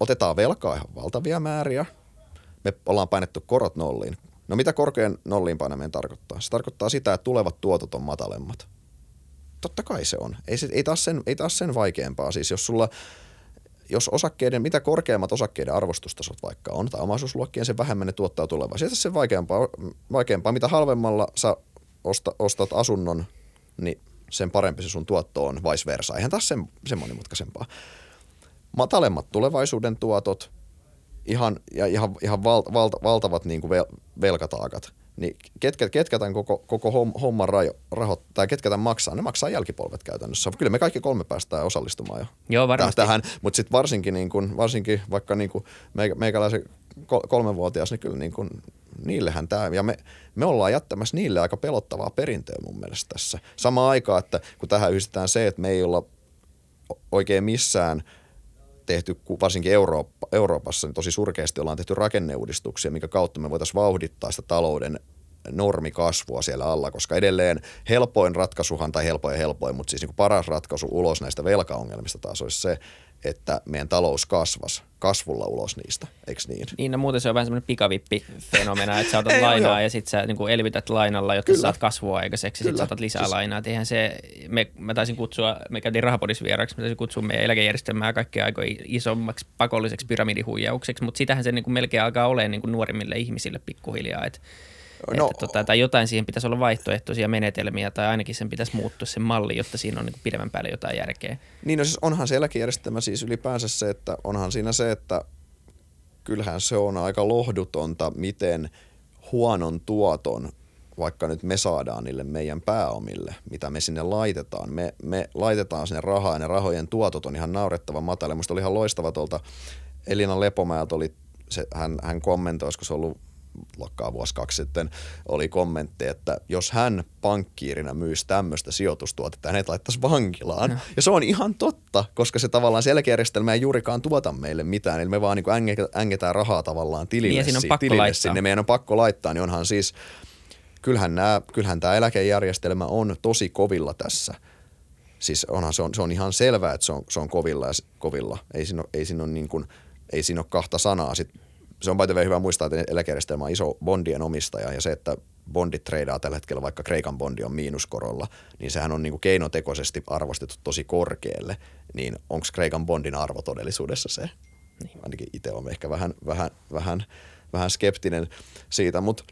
otetaan velkaa ihan valtavia määriä, me ollaan painettu korot nolliin. No mitä korkean nolliin painaminen tarkoittaa? Se tarkoittaa sitä, että tulevat tuotot on matalemmat. Totta kai se on. Ei, se, ei, taas, sen, ei taas sen vaikeampaa. Siis jos sulla jos osakkeiden, mitä korkeammat osakkeiden arvostustasot vaikka on, tai omaisuusluokkien, sen vähemmän ne tuottaa tulevaisuudessa. Se vaikeampaa, vaikeampaa. Mitä halvemmalla sä osta, ostat asunnon, niin sen parempi se sun tuotto on vice versa. Eihän taas sen, sen monimutkaisempaa. Matalemmat tulevaisuuden tuotot, ihan, ja ihan, ihan val, val, valtavat niin kuin vel, velkataakat, niin ketkä, ketkä tämän koko, koko homman rajo, rahot, tai ketkä tämän maksaa, ne maksaa jälkipolvet käytännössä. Kyllä me kaikki kolme päästään osallistumaan jo Joo, varmasti. tähän, mutta sitten varsinkin, niin kuin, varsinkin vaikka niin kuin meikäläisen kolmenvuotias, niin kyllä niin kuin, niillehän tämä, ja me, me ollaan jättämässä niille aika pelottavaa perintöä mun mielestä tässä. Samaan aikaan, että kun tähän yhdistetään se, että me ei olla oikein missään – tehty, varsinkin Eurooppa, Euroopassa, niin tosi surkeasti ollaan tehty rakenneuudistuksia, mikä kautta me voitaisiin vauhdittaa sitä talouden normikasvua siellä alla, koska edelleen helpoin ratkaisuhan, tai helpoin ja helpoin, mutta siis niin paras ratkaisu ulos näistä velkaongelmista taas olisi se, että meidän talous kasvas kasvulla ulos niistä, eikö niin? Niin, no muuten se on vähän semmoinen pikavippifenomena, että sä otat Ei, lainaa joo. ja sitten sä niin kuin elvytät lainalla, jotta Kyllä. saat kasvua aikaiseksi, sitten sä otat lisää siis... lainaa. eihän se, me, mä taisin kutsua, me käytiin rahapodissa vieraksi, mä taisin kutsua meidän eläkejärjestelmää kaikkea aikoja isommaksi pakolliseksi pyramidihuijaukseksi, mutta sitähän se niin kuin melkein alkaa olemaan niin kuin nuorimmille ihmisille pikkuhiljaa, että No, että tota, tai jotain siihen pitäisi olla vaihtoehtoisia menetelmiä tai ainakin sen pitäisi muuttua sen malli, jotta siinä on niin pidemmän päälle jotain järkeä. Niin no siis onhan se eläkejärjestelmä siis ylipäänsä se, että onhan siinä se, että kyllähän se on aika lohdutonta, miten huonon tuoton vaikka nyt me saadaan niille meidän pääomille, mitä me sinne laitetaan. Me, me laitetaan sinne rahaa ja ne rahojen tuotot on ihan naurettavan matala. Musta oli ihan loistava tuolta Elina Lepomäeltä oli se, hän, hän kommentoi, olisiko se ollut lakkaa vuosi kaksi sitten, oli kommentti, että jos hän pankkiirina myisi tämmöistä sijoitustuotetta, hänet laittaisi vankilaan. No. Ja se on ihan totta, koska se tavallaan selkeäjärjestelmä ei juurikaan tuota meille mitään. Eli me vaan niin ängetään rahaa tavallaan tilille, niin, on tilille laittaa. sinne. Meidän on pakko laittaa, niin onhan siis, kyllähän, nämä, kyllähän tämä eläkejärjestelmä on tosi kovilla tässä. Siis onhan se on, se on ihan selvää, että se on, se on kovilla ja kovilla. Ei siinä ole, ei siinä ole, niin kuin, ei siinä ole kahta sanaa. Sitten se on paitsi hyvä muistaa, että eläkejärjestelmä on iso bondien omistaja ja se, että bondit treidaa tällä hetkellä, vaikka Kreikan bondi on miinuskorolla, niin sehän on niin kuin keinotekoisesti arvostettu tosi korkealle, niin onko Kreikan bondin arvo todellisuudessa se? Niin. Ainakin itse on ehkä vähän, vähän, vähän, vähän skeptinen siitä, mutta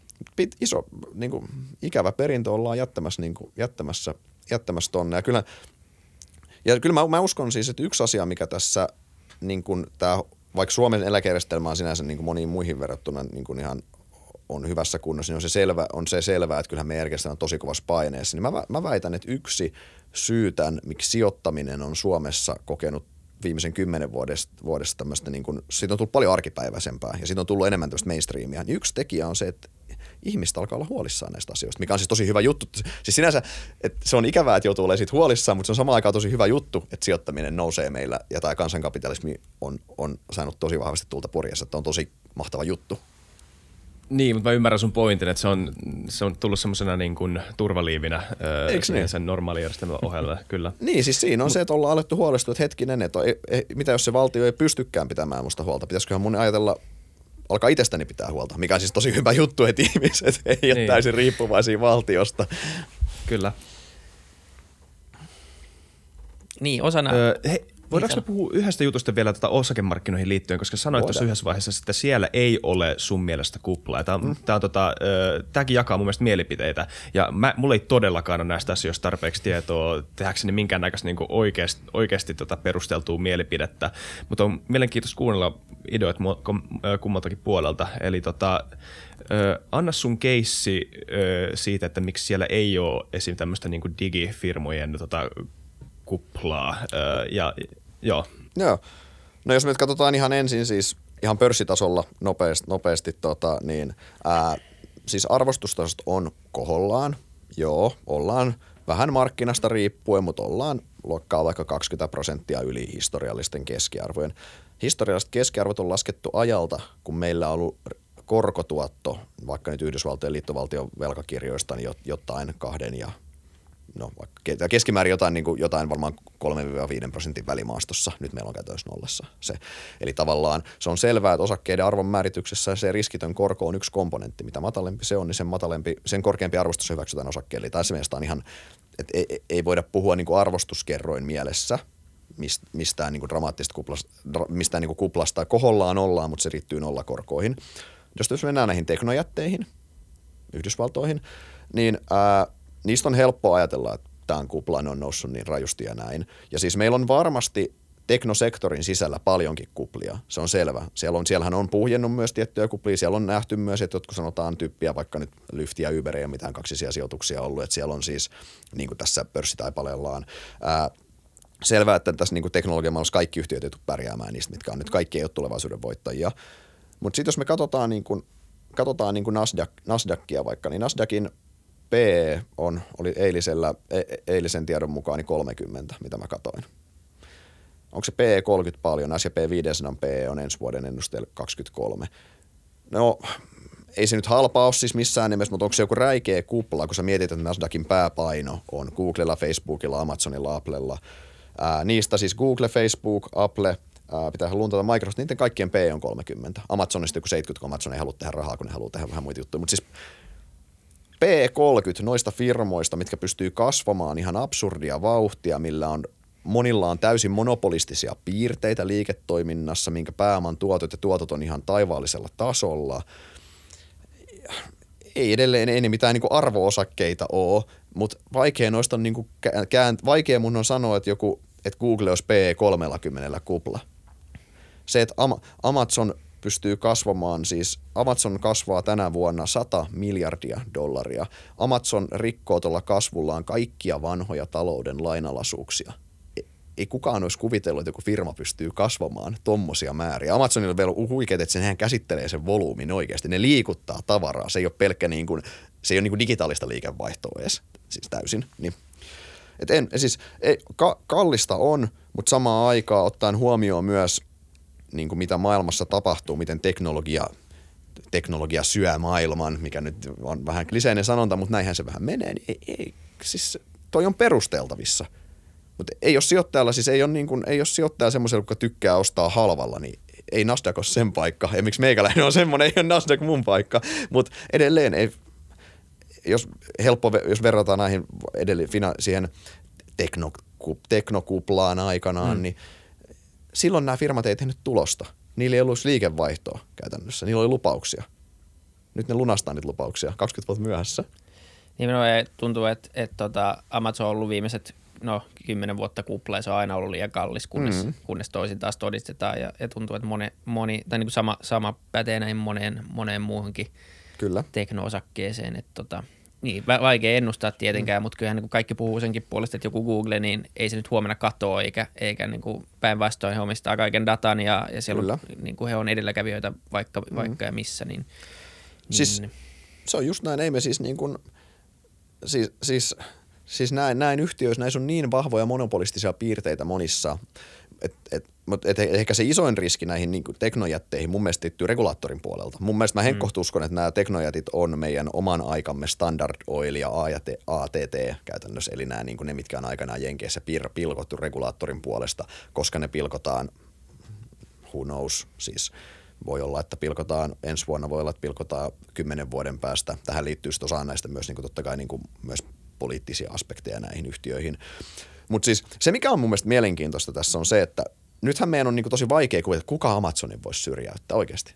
iso niin kuin, ikävä perintö ollaan jättämässä, niin kuin, jättämässä, jättämässä tonne. Ja kyllä, ja kyllä mä, mä uskon siis, että yksi asia, mikä tässä niin kuin tämä vaikka Suomen eläkejärjestelmä on sinänsä niin kuin moniin muihin verrattuna niin kuin ihan on hyvässä kunnossa, niin on se, selvä, on se selvää, että kyllähän meidän järjestelmä on tosi kovassa paineessa. Niin mä, mä väitän, että yksi syy tämän, miksi sijoittaminen on Suomessa kokenut viimeisen kymmenen vuodesta, vuodesta tämmöistä, niin kuin, siitä on tullut paljon arkipäiväisempää ja siitä on tullut enemmän tämmöistä mainstreamia. Niin yksi tekijä on se, että ihmistä alkaa olla huolissaan näistä asioista, mikä on siis tosi hyvä juttu. Siis sinänsä, että se on ikävää, että joutuu olemaan siitä huolissaan, mutta se on samaan aikaan tosi hyvä juttu, että sijoittaminen nousee meillä ja tämä kansankapitalismi on, on saanut tosi vahvasti tulta purjassa, että on tosi mahtava juttu. Niin, mutta mä ymmärrän sun pointin, että se on, se on tullut semmoisena niin kuin turvaliivinä Eikö niin? sen normaalijärjestelmän ohella, kyllä. Niin, siis siinä on Mut, se, että ollaan alettu huolestua, että hetkinen, että ei, ei, mitä jos se valtio ei pystykään pitämään musta huolta, pitäisiköhän mun ajatella alkaa itsestäni pitää huolta, mikä on siis tosi hyvä juttu, että ihmiset ei niin. ole täysin riippuvaisia valtiosta. Kyllä. Niin, osana... Öö, he, Voidaanko me puhua yhdestä jutusta vielä tuota osakemarkkinoihin liittyen, koska sanoit Voidaan. tuossa yhdessä vaiheessa, että siellä ei ole sun mielestä kuplaa. Tämä, mm. tämä on, tota, tämäkin jakaa mun mielestä mielipiteitä, ja mä, mulla ei todellakaan ole näistä asioista tarpeeksi tietoa tehdäkseni minkäännäköistä niin oikeasti, oikeasti tota perusteltua mielipidettä, mutta on mielenkiintoista kuunnella ideoita kummaltakin puolelta. Eli tota, anna sun keissi siitä, että miksi siellä ei ole esim. tämmöistä niin digifirmojen tota, kuplaa. ja, joo. Joo. No jos me nyt katsotaan ihan ensin siis ihan pörssitasolla nopeasti, nopeasti tota, niin ää, siis arvostustasot on kohollaan. Joo, ollaan vähän markkinasta riippuen, mutta ollaan luokkaa vaikka 20 prosenttia yli historiallisten keskiarvojen. Historialliset keskiarvot on laskettu ajalta, kun meillä on ollut korkotuotto, vaikka nyt Yhdysvaltojen liittovaltion velkakirjoista, niin jotain kahden ja no, keskimäärin jotain, niin kuin, jotain varmaan 3-5 prosentin välimaastossa. Nyt meillä on käytännössä nollassa se. Eli tavallaan se on selvää, että osakkeiden arvon määrityksessä se riskitön korko on yksi komponentti. Mitä matalempi se on, niin sen, matalempi, sen korkeampi arvostus hyväksytään osakkeelle. Tässä mielessä on ihan, että ei, ei voida puhua niin kuin arvostuskerroin mielessä, mistään niin dramaattista kuplasta, mistään niin kuplasta kohollaan ollaan, mutta se riittyy nollakorkoihin. Jos mennään näihin teknojätteihin, Yhdysvaltoihin, niin ää, niistä on helppo ajatella, että tämän kuplan on noussut niin rajusti ja näin. Ja siis meillä on varmasti teknosektorin sisällä paljonkin kuplia, se on selvä. Siellä on, siellähän on puhjennut myös tiettyjä kuplia, siellä on nähty myös, että jotkut sanotaan tyyppiä, vaikka nyt Lyft ja Uber ei mitään kaksisia sijoituksia ollut, että siellä on siis, niin kuin tässä pörssitaipaleellaan, ää, selvää, että tässä niin teknologiamaailmassa kaikki yhtiöt tule pärjäämään niistä, mitkä on nyt kaikki ei ole tulevaisuuden voittajia. Mutta sitten jos me katsotaan, niin kuin, katsotaan niin kuin Nasdaq, Nasdaqia vaikka, niin Nasdaqin P on, oli eilisellä, e, eilisen tiedon mukaan niin 30, mitä mä katoin. Onko se P 30 paljon? S&P 500 P on ensi vuoden ennusteella 23. No, ei se nyt halpa ole siis missään nimessä, mutta onko se joku räikeä kupla, kun sä mietit, että Nasdaqin pääpaino on Googlella, Facebookilla, Amazonilla, Applella. Ää, niistä siis Google, Facebook, Apple, ää, pitää luntata Microsoft, niiden kaikkien P on 30. Amazonista joku 70, kun Amazon ei halua tehdä rahaa, kun ne haluaa tehdä vähän muita juttuja. Mutta siis P30 noista firmoista, mitkä pystyy kasvamaan ihan absurdia vauhtia, millä on monilla on täysin monopolistisia piirteitä liiketoiminnassa, minkä pääoman tuotot ja tuotot on ihan taivaallisella tasolla. Ei edelleen ei ne mitään niin arvoosakkeita ole, mutta vaikea noista on niin kuin kään, vaikea mun on sanoa, että joku että Google olisi P30 kupla. Se, että Amazon pystyy kasvamaan, siis Amazon kasvaa tänä vuonna 100 miljardia dollaria. Amazon rikkoo tuolla kasvullaan kaikkia vanhoja talouden lainalaisuuksia. E, ei kukaan olisi kuvitellut, että joku firma pystyy kasvamaan tommosia määriä. Amazonilla on vielä huikeet, että sehän käsittelee sen volyymin oikeasti. Ne liikuttaa tavaraa. Se ei ole pelkkä niin kuin, se ei ole niin kuin digitaalista liikevaihtoa edes, siis täysin. Niin. Et en, siis, ei, ka, kallista on, mutta samaan aikaan ottaen huomioon myös niin kuin mitä maailmassa tapahtuu, miten teknologia, teknologia syö maailman, mikä nyt on vähän kliseinen sanonta, mutta näinhän se vähän menee, niin ei, ei siis toi on perusteltavissa. Mutta ei ole sijoittajalla, siis ei ole, niin kuin, ei ole sijoittaja semmoisella, joka tykkää ostaa halvalla, niin ei Nasdaq ole sen paikka. Ja miksi meikäläinen on semmoinen, ei ole Nasdaq mun paikka. Mutta edelleen, ei, jos, helppo, jos verrataan näihin edelleen, siihen tekno, teknokuplaan aikanaan, mm. niin – silloin nämä firmat ei tehnyt tulosta. Niillä ei ollut liikevaihtoa käytännössä. Niillä oli lupauksia. Nyt ne lunastaa niitä lupauksia 20 vuotta myöhässä. Niin minua tuntuu, että, että tota Amazon on ollut viimeiset no, kymmenen vuotta kupla ja se on aina ollut liian kallis, kunnes, mm. kunnes toisin taas todistetaan. Ja, ja tuntuu, että moni, moni tai niin kuin sama, sama pätee näihin moneen, moneen muuhunkin Kyllä. teknoosakkeeseen. Että tota, niin, vaikea ennustaa tietenkään, mm. mutta kyllähän niin kaikki puhuu senkin puolesta, että joku Google, niin ei se nyt huomenna katoa, eikä, eikä niin kuin päinvastoin he omistaa kaiken datan ja, ja siellä on, niin kuin he on edelläkävijöitä vaikka, mm. vaikka ja missä. Niin, siis, niin. se on just näin, ei me siis niin kuin, siis, siis, siis näin, näin yhtiöissä, näissä on niin vahvoja monopolistisia piirteitä monissa, että et, mutta et ehkä se isoin riski näihin niin kuin teknojätteihin mun mielestä liittyy regulaattorin puolelta. Mun mielestä mä mm. henkkohtu uskon, että nämä teknojätit on meidän oman aikamme Standard Oil ja ATT käytännössä, eli nämä niin kuin ne, mitkä on aikanaan Jenkeissä pir- pilkottu regulaattorin puolesta, koska ne pilkotaan, who knows, siis voi olla, että pilkotaan ensi vuonna, voi olla, että pilkotaan kymmenen vuoden päästä. Tähän liittyy sitten osaan näistä myös niin kuin totta kai niin kuin myös poliittisia aspekteja näihin yhtiöihin. Mutta siis se, mikä on mun mielestä mielenkiintoista tässä on se, että nythän meidän on niin tosi vaikea kuvitella, että kuka Amazonin voisi syrjäyttää oikeasti.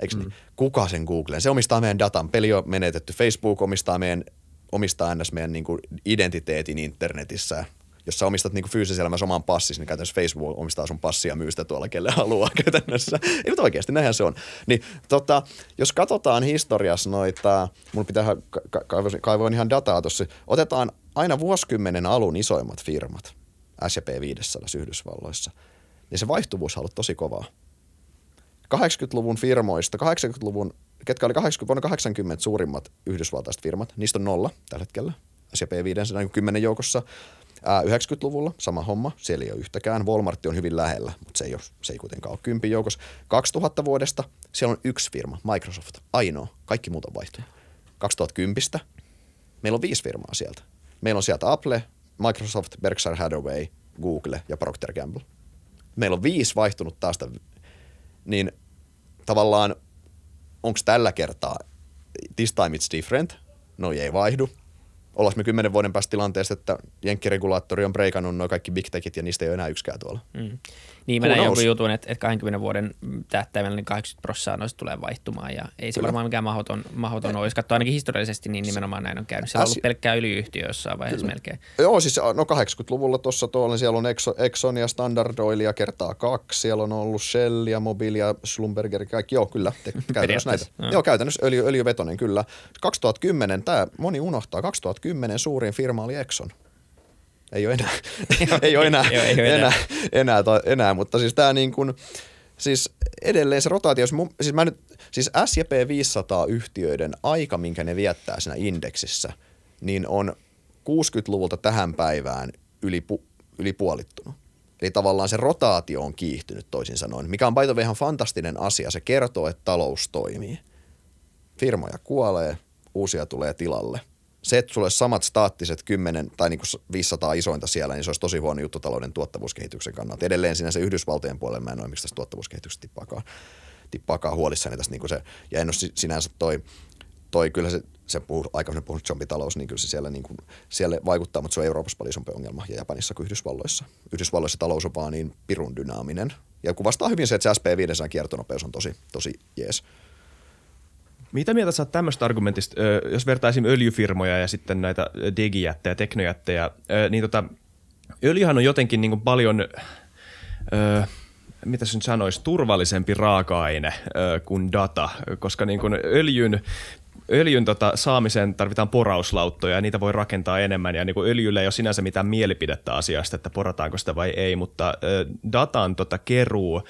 Eikö niin? mm. niin? Kuka sen Googlen? Se omistaa meidän datan. Peli on menetetty. Facebook omistaa meidän, omistaa ns. meidän niin identiteetin internetissä. Jos sä omistat niin fyysisellä elämässä oman passis, niin käytännössä Facebook omistaa sun passia myy sitä tuolla, kelle haluaa käytännössä. Ei mutta oikeasti, näinhän se on. Niin, tota, jos katsotaan historiassa noita, mun pitää ka- ka- kaivoin ihan dataa tuossa, otetaan aina vuosikymmenen alun isoimmat firmat S&P 500 Yhdysvalloissa – niin se vaihtuvuus on ollut tosi kovaa. 80-luvun firmoista, 80-luvun, ketkä oli 80, vuonna 80 suurimmat yhdysvaltaiset firmat, niistä on nolla tällä hetkellä, S&P 500 10 joukossa. 90-luvulla sama homma, siellä ei ole yhtäkään. Walmart on hyvin lähellä, mutta se ei, ole, se ei kuitenkaan ole kympin joukossa. 2000 vuodesta siellä on yksi firma, Microsoft, ainoa. Kaikki muut on vaihtunut. 2010 meillä on viisi firmaa sieltä. Meillä on sieltä Apple, Microsoft, Berkshire Hathaway, Google ja Procter Gamble meillä on viisi vaihtunut taas, niin tavallaan onko tällä kertaa this time it's different? No ei vaihdu ollaanko me kymmenen vuoden päästä tilanteessa, että jenkkiregulaattori on breikannut noin kaikki big techit ja niistä ei ole enää yksikään tuolla. Mm. Niin, mä näin jonkun jutun, että, että 20 vuoden tähtäimellä niin 80 prosenttia noista tulee vaihtumaan ja ei se Kyllä. varmaan mikään mahdoton, mahdoton ole. Jos katsoo ainakin historiallisesti, niin nimenomaan näin on käynyt. Siellä on ollut pelkkää yliyhtiö jossain vaiheessa Kyllä. melkein. Joo, siis no 80-luvulla tuossa tuolla, siellä on Exxon ja Standard Oilia kertaa kaksi, siellä on ollut Shell ja Mobil ja Schlumberger, kaikki, joo kyllä, te, käytännössä näitä. No. Joo, käytännössä öljy, öljyvetonen kyllä. 2010, tämä moni unohtaa, 2010 suurin firma oli Exxon ei ole enää, ei ole enää, ei ole enää, enää, enää, enää, mutta siis tämä niin kuin, siis edelleen se rotaatio, siis mä nyt, siis S&P 500 yhtiöiden aika, minkä ne viettää siinä indeksissä, niin on 60-luvulta tähän päivään yli, pu, yli puolittunut. Eli tavallaan se rotaatio on kiihtynyt toisin sanoen, mikä on by ihan fantastinen asia. Se kertoo, että talous toimii. Firmoja kuolee, uusia tulee tilalle se, että sulle samat staattiset 10 tai niin kuin 500 isointa siellä, niin se olisi tosi huono juttu talouden tuottavuuskehityksen kannalta. Edelleen siinä se Yhdysvaltojen puolella mä en ole miksi tästä tuottavuuskehityksestä tippaakaan, tippaakaan huolissani tästä niin kuin se, ja en ole sinänsä toi, toi kyllä se, se puhuu, aikaisemmin puhunut zombitalous, niin kyllä se siellä, niin kuin, siellä vaikuttaa, mutta se on Euroopassa paljon isompi ongelma ja Japanissa kuin Yhdysvalloissa. Yhdysvalloissa talous on vaan niin pirun dynaaminen. Ja kuvastaa hyvin se, että se SP500 kiertonopeus on tosi, tosi jees. Mitä mieltä sä oot tämmöistä argumentista, jos vertaisin öljyfirmoja ja sitten näitä digijättejä, teknojättejä, niin tota, öljyhän on jotenkin niin paljon, mitä se nyt sanoisi, turvallisempi raaka-aine kuin data, koska niin kuin öljyn öljyn tota, saamiseen tarvitaan porauslauttoja ja niitä voi rakentaa enemmän. Ja niin kuin öljyllä ei ole sinänsä mitään mielipidettä asiasta, että porataanko sitä vai ei, mutta datan tota, keruu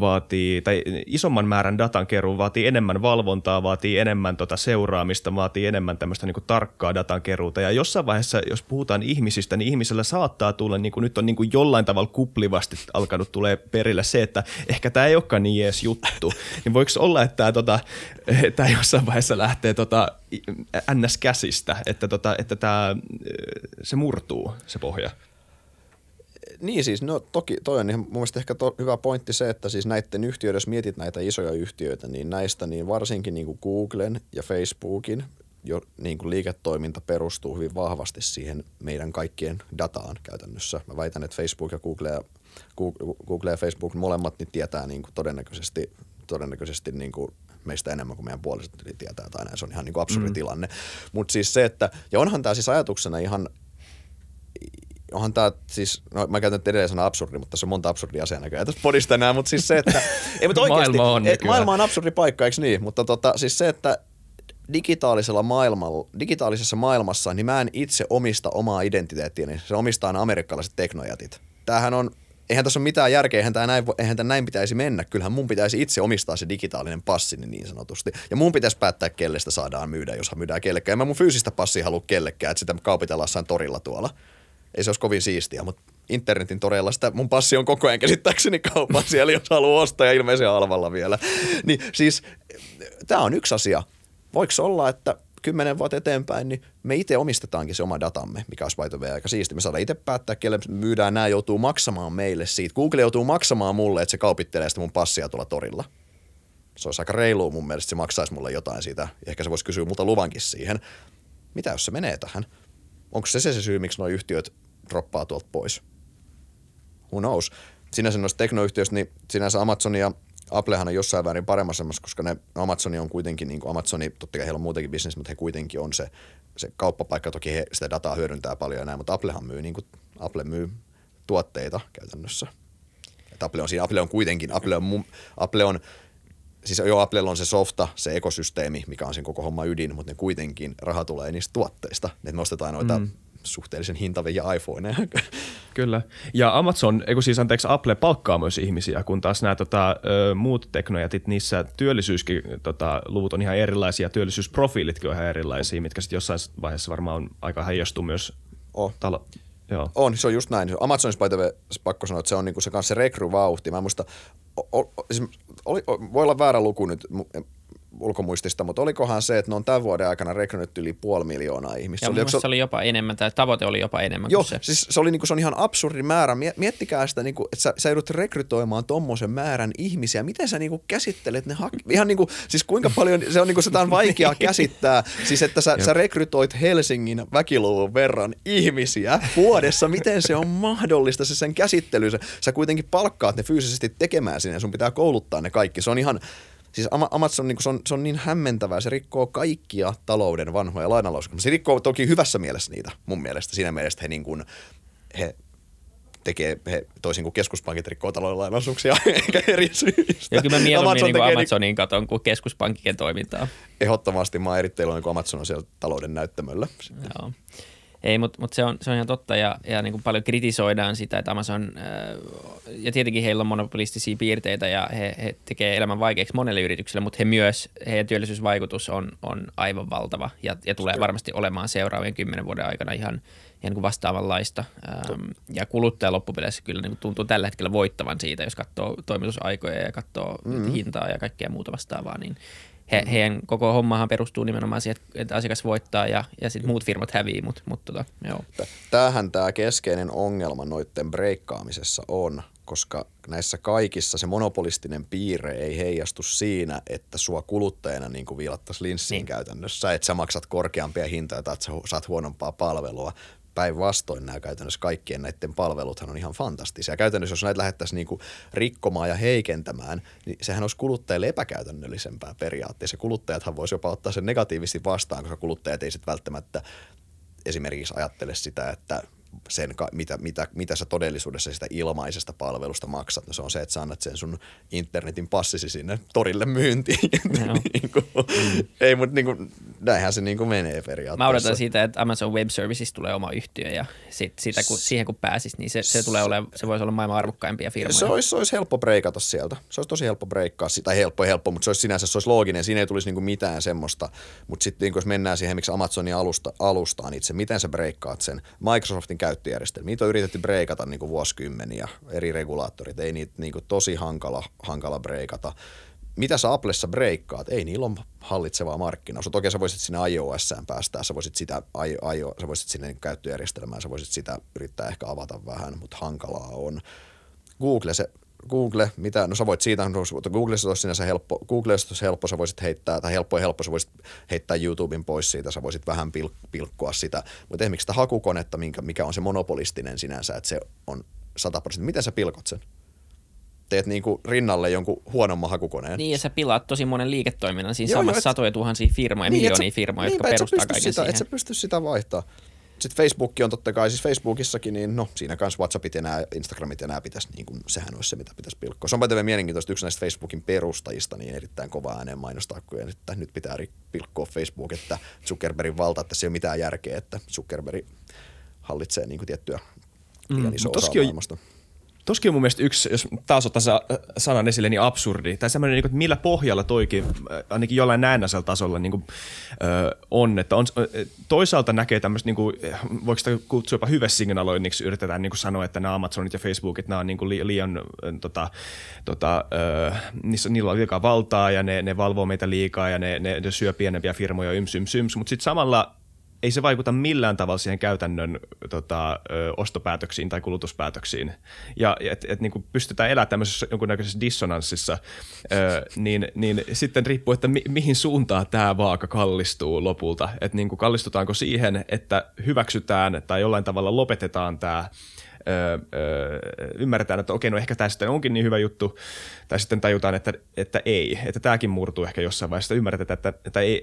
vaatii, tai isomman määrän datan keruu vaatii enemmän valvontaa, vaatii enemmän tota, seuraamista, vaatii enemmän tämmöistä niin kuin, tarkkaa datan keruuta. Ja jossain vaiheessa, jos puhutaan ihmisistä, niin ihmisellä saattaa tulla, niin kuin nyt on niin kuin jollain tavalla kuplivasti alkanut tulee perille se, että ehkä tämä ei olekaan niin edes juttu, niin voiko olla, että tämä, tota, jossain vaiheessa lähtee tota, NS-käsistä, että, tota, että tää, se murtuu, se pohja. Niin siis, no toki toi on ihan mun mielestä ehkä to, hyvä pointti se, että siis näiden yhtiöiden, jos mietit näitä isoja yhtiöitä, niin näistä niin varsinkin niin kuin Googlen ja Facebookin jo niin kuin liiketoiminta perustuu hyvin vahvasti siihen meidän kaikkien dataan käytännössä. Mä väitän, että Facebook ja Google ja, Google ja Facebook molemmat niin tietää niin kuin todennäköisesti, todennäköisesti niin kuin meistä enemmän kuin meidän puoliset tietää tai näin. Se on ihan niin kuin absurdi mm. tilanne. Mutta siis se, että, ja onhan tämä siis ajatuksena ihan, onhan tämä siis, no mä käytän edelleen sanaa absurdi, mutta tässä on monta absurdia asiaa näköjään tässä podista enää, mutta siis se, että, ei mutta oikeasti, maailma on, et, maailma on absurdi paikka, eikö niin? Mutta tota, siis se, että digitaalisella maailmalla, digitaalisessa maailmassa, niin mä en itse omista omaa identiteettiäni, se omistaa amerikkalaiset teknojätit. Tämähän on eihän tässä ole mitään järkeä, eihän tämä näin, eihän tämä näin pitäisi mennä. Kyllähän mun pitäisi itse omistaa se digitaalinen passi niin sanotusti. Ja mun pitäisi päättää, kelle sitä saadaan myydä, jos myydään kellekään. En mä mun fyysistä passia halua kellekään, että sitä kaupitellaan torilla tuolla. Ei se olisi kovin siistiä, mutta internetin toreilla sitä mun passi on koko ajan käsittääkseni kaupan siellä, jos haluaa ostaa ja ilmeisesti halvalla vielä. Niin siis tämä on yksi asia. Voiko olla, että kymmenen vuotta eteenpäin, niin me itse omistetaankin se oma datamme, mikä olisi by the aika siisti. Me saadaan itse päättää, kelle myydään, nämä joutuu maksamaan meille siitä. Google joutuu maksamaan mulle, että se kaupittelee sitä mun passia tuolla torilla. Se olisi aika reilu mun mielestä, se maksaisi mulle jotain siitä. Ehkä se voisi kysyä multa luvankin siihen. Mitä jos se menee tähän? Onko se se, se syy, miksi nuo yhtiöt droppaa tuolta pois? Who knows? Sinänsä noista teknoyhtiöistä, niin sinänsä Amazon ja Applehan on jossain väärin paremmassa, koska ne Amazoni on kuitenkin, niin kuin Amazoni, totta kai heillä on muutenkin bisnes, mutta he kuitenkin on se, se kauppapaikka, toki he sitä dataa hyödyntää paljon ja näin, mutta Applehan myy, niin kuin, Apple myy tuotteita käytännössä. Et Apple on siinä, Apple on kuitenkin, Apple on, Apple on siis joo, Applella on se softa, se ekosysteemi, mikä on sen koko homma ydin, mutta ne kuitenkin raha tulee niistä tuotteista. Ne nostetaan noita mm suhteellisen hintavia iPhoneja. Kyllä. Ja Amazon, eikö siis anteeksi, Apple palkkaa myös ihmisiä, kun taas nämä tota, muut teknojätit, niissä työllisyyskin tota, luvut on ihan erilaisia, työllisyysprofiilitkin on ihan erilaisia, mitkä sitten jossain vaiheessa varmaan on aika heijastu myös oh. talo, Joo. On, se on just näin. Amazonissa by the way, pakko sanoa, että se on niinku se kanssa se rekryvauhti. Mä muista, o, o, siis oli, voi olla väärä luku nyt, ulkomuistista, mutta olikohan se, että ne on tämän vuoden aikana rekrynyt yli puoli miljoonaa ihmistä. Joo, se, oli, se oli jopa enemmän, tai tavoite oli jopa enemmän Joo, kuin se. siis se, oli, niin kuin, se on ihan absurdi määrä. Miettikää sitä, niin kuin, että sä, sä joudut rekrytoimaan tuommoisen määrän ihmisiä. Miten sä niin kuin, käsittelet ne hak- Ihan niin kuin, siis kuinka paljon, se on, niin kuin, sitä on vaikea käsittää. Siis että sä, sä rekrytoit Helsingin väkiluvun verran ihmisiä vuodessa. Miten se on mahdollista se sen käsittely? Sä, sä kuitenkin palkkaat ne fyysisesti tekemään sinne, sun pitää kouluttaa ne kaikki. Se on ihan, Siis Amazon niin se, on, se on niin hämmentävää, se rikkoo kaikkia talouden vanhoja lainalausuksia. Se rikkoo toki hyvässä mielessä niitä, mun mielestä. Siinä mielessä he, niin kuin, he tekee, he, toisin kuin keskuspankit rikkoo talouden lainalaisuuksia, eikä eri syistä. Ja kyllä mä mieluummin Amazon niin Amazonin katon kuin keskuspankkien toimintaa. Ehdottomasti mä oon erittäin kun Amazon on siellä talouden näyttämöllä. Joo. Ei, mutta mut se, on, se on ihan totta ja, ja niin kuin paljon kritisoidaan sitä, että Amazon, ää, ja tietenkin heillä on monopolistisia piirteitä ja he, he tekee elämän vaikeaksi monelle yritykselle, mutta he myös, heidän työllisyysvaikutus on, on aivan valtava ja, ja tulee varmasti olemaan seuraavien kymmenen vuoden aikana ihan, ihan niin kuin vastaavanlaista. Ähm, ja kuluttaja loppupeleissä kyllä niin kuin tuntuu tällä hetkellä voittavan siitä, jos katsoo toimitusaikoja ja katsoo mm-hmm. hintaa ja kaikkea muuta vastaavaa, niin he, heidän koko hommahan perustuu nimenomaan siihen, että asiakas voittaa ja, ja sitten muut firmat hävii, mutta mut tota, joo. Tämähän tämä keskeinen ongelma noiden breikkaamisessa on, koska näissä kaikissa se monopolistinen piirre ei heijastu siinä, että sua kuluttajana niin kuin viilattaisiin linssiin niin. käytännössä, että sä maksat korkeampia hintoja tai että sä saat huonompaa palvelua, päinvastoin nämä käytännössä kaikkien näiden palveluthan on ihan fantastisia. Käytännössä jos näitä lähdettäisiin niinku rikkomaan ja heikentämään, niin sehän olisi kuluttajille epäkäytännöllisempää periaatteessa. Kuluttajathan voisi jopa ottaa sen negatiivisesti vastaan, koska kuluttajat ei sitten välttämättä esimerkiksi ajattele sitä, että sen, mitä, mitä, mitä sä todellisuudessa sitä ilmaisesta palvelusta maksat. No se on se, että sä annat sen sun internetin passisi sinne torille myyntiin. niin kuin, mm. Ei, mutta niin kuin, näinhän se niin kuin menee periaatteessa. Mä odotan siitä, että Amazon Web Services tulee oma yhtiö ja sit, sitä, kun, siihen kun pääsis, niin se, se, tulee ole, se voisi olla maailman arvokkaimpia firmoja. Se olisi, se olisi helppo breikata sieltä. Se olisi tosi helppo breikkaa, tai helppo helppo, mutta se olisi sinänsä se olisi looginen. Siinä ei tulisi niin kuin mitään semmoista. Mutta sitten niin jos mennään siihen, miksi Amazonin alusta, alustaan itse, miten sä breikkaat sen Microsoftin käyttöjärjestelmiä. Niitä on yritetty breikata niin kuin vuosikymmeniä, eri regulaattorit. Ei niitä niin kuin tosi hankala, hankala breikata. Mitä sä Applessa breikkaat? Ei niillä on hallitsevaa markkinoissa. Toki sä voisit sinne iOSään päästää, sä voisit, sitä, IO, sä voisit sinne käyttöjärjestelmään, sä voisit sitä yrittää ehkä avata vähän, mutta hankalaa on. Google, se Google, mitä, no sä voit siitä, mutta Googlessa olisi sinänsä helppo, Googlessa olisi helppo, sä voisit heittää, tai helppo ja helppo, sä voisit heittää YouTuben pois siitä, sä voisit vähän pil, pilkkoa sitä, mutta esimerkiksi sitä hakukonetta, minkä, mikä on se monopolistinen sinänsä, että se on 100 prosenttia, miten sä pilkot sen? teet niin kuin rinnalle jonkun huonomman hakukoneen. Niin, ja sä pilaat tosi monen liiketoiminnan siinä joo, samassa et, satoja tuhansia firmoja, niin, miljoonia firmoja, jotka perustaa kaiken sitä, siihen. Et sä pysty sitä vaihtaa. Sitten Facebook on totta kai, siis Facebookissakin, niin no siinä kanssa WhatsAppit ja nämä Instagramit ja nämä pitäisi, niin kuin, sehän olisi se, mitä pitäisi pilkkoa. Se on pätevä mielenkiintoista, yksi näistä Facebookin perustajista niin erittäin kova ääneen mainostaa, kun että nyt pitää pilkkoa Facebook, että Zuckerbergin valta, että se ei ole mitään järkeä, että Zuckerberg hallitsee niin kuin tiettyä liian mm, isoa osaa maailmasta. Toskin on mun mielestä yksi, jos taas ottaa sanan esille, niin absurdi. Tai semmoinen, niin kuin, että millä pohjalla toikin, ainakin jollain näennäisellä tasolla niin kuin, ö, on. Että on, toisaalta näkee tämmöistä, niin kuin, voiko sitä kutsua jopa hyvesignaloinniksi, yritetään niin kuin sanoa, että nämä Amazonit ja Facebookit, nämä on niin kuin liian, tota, tota, ö, niissä, niillä on liikaa valtaa ja ne, ne valvoo meitä liikaa ja ne, ne, ne syö pienempiä firmoja yms, yms, yms. Mutta sitten samalla ei se vaikuta millään tavalla siihen käytännön tota, ö, ostopäätöksiin tai kulutuspäätöksiin. Ja et, et, niin pystytään elämään tämmöisessä jonkunnäköisessä dissonanssissa, ö, niin, niin sitten riippuu, että mi, mihin suuntaan tämä vaaka kallistuu lopulta. Että niin kallistutaanko siihen, että hyväksytään tai jollain tavalla lopetetaan tämä öö, ymmärretään, että okei, no ehkä tämä sitten onkin niin hyvä juttu, tai sitten tajutaan, että, että ei, että tämäkin murtuu ehkä jossain vaiheessa, ymmärretään, että, että ei,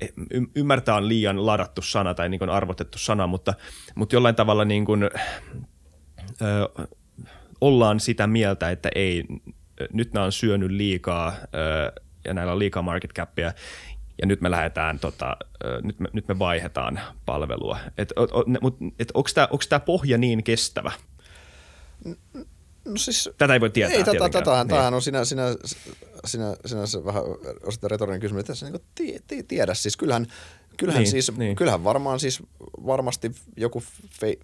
ymmärtää on liian ladattu sana tai niin kuin arvotettu sana, mutta, mutta jollain tavalla niin kuin, ö, ollaan sitä mieltä, että ei, nyt nämä on syönyt liikaa ö, ja näillä on liikaa market capia, ja nyt me lähdetään, tota, nyt, me, nyt me vaihdetaan palvelua. Et, et, et, onko tämä pohja niin kestävä? No siis, tätä ei voi tietää Ei, tätä, tätä, niin. tämähän on sinä, sinä, sinä, sinä se vähän osittain retorinen kysymys, että tässä niin tie, tiedä. Siis kyllähän, kyllähän, niin, siis, niin. kyllähän varmaan siis varmasti joku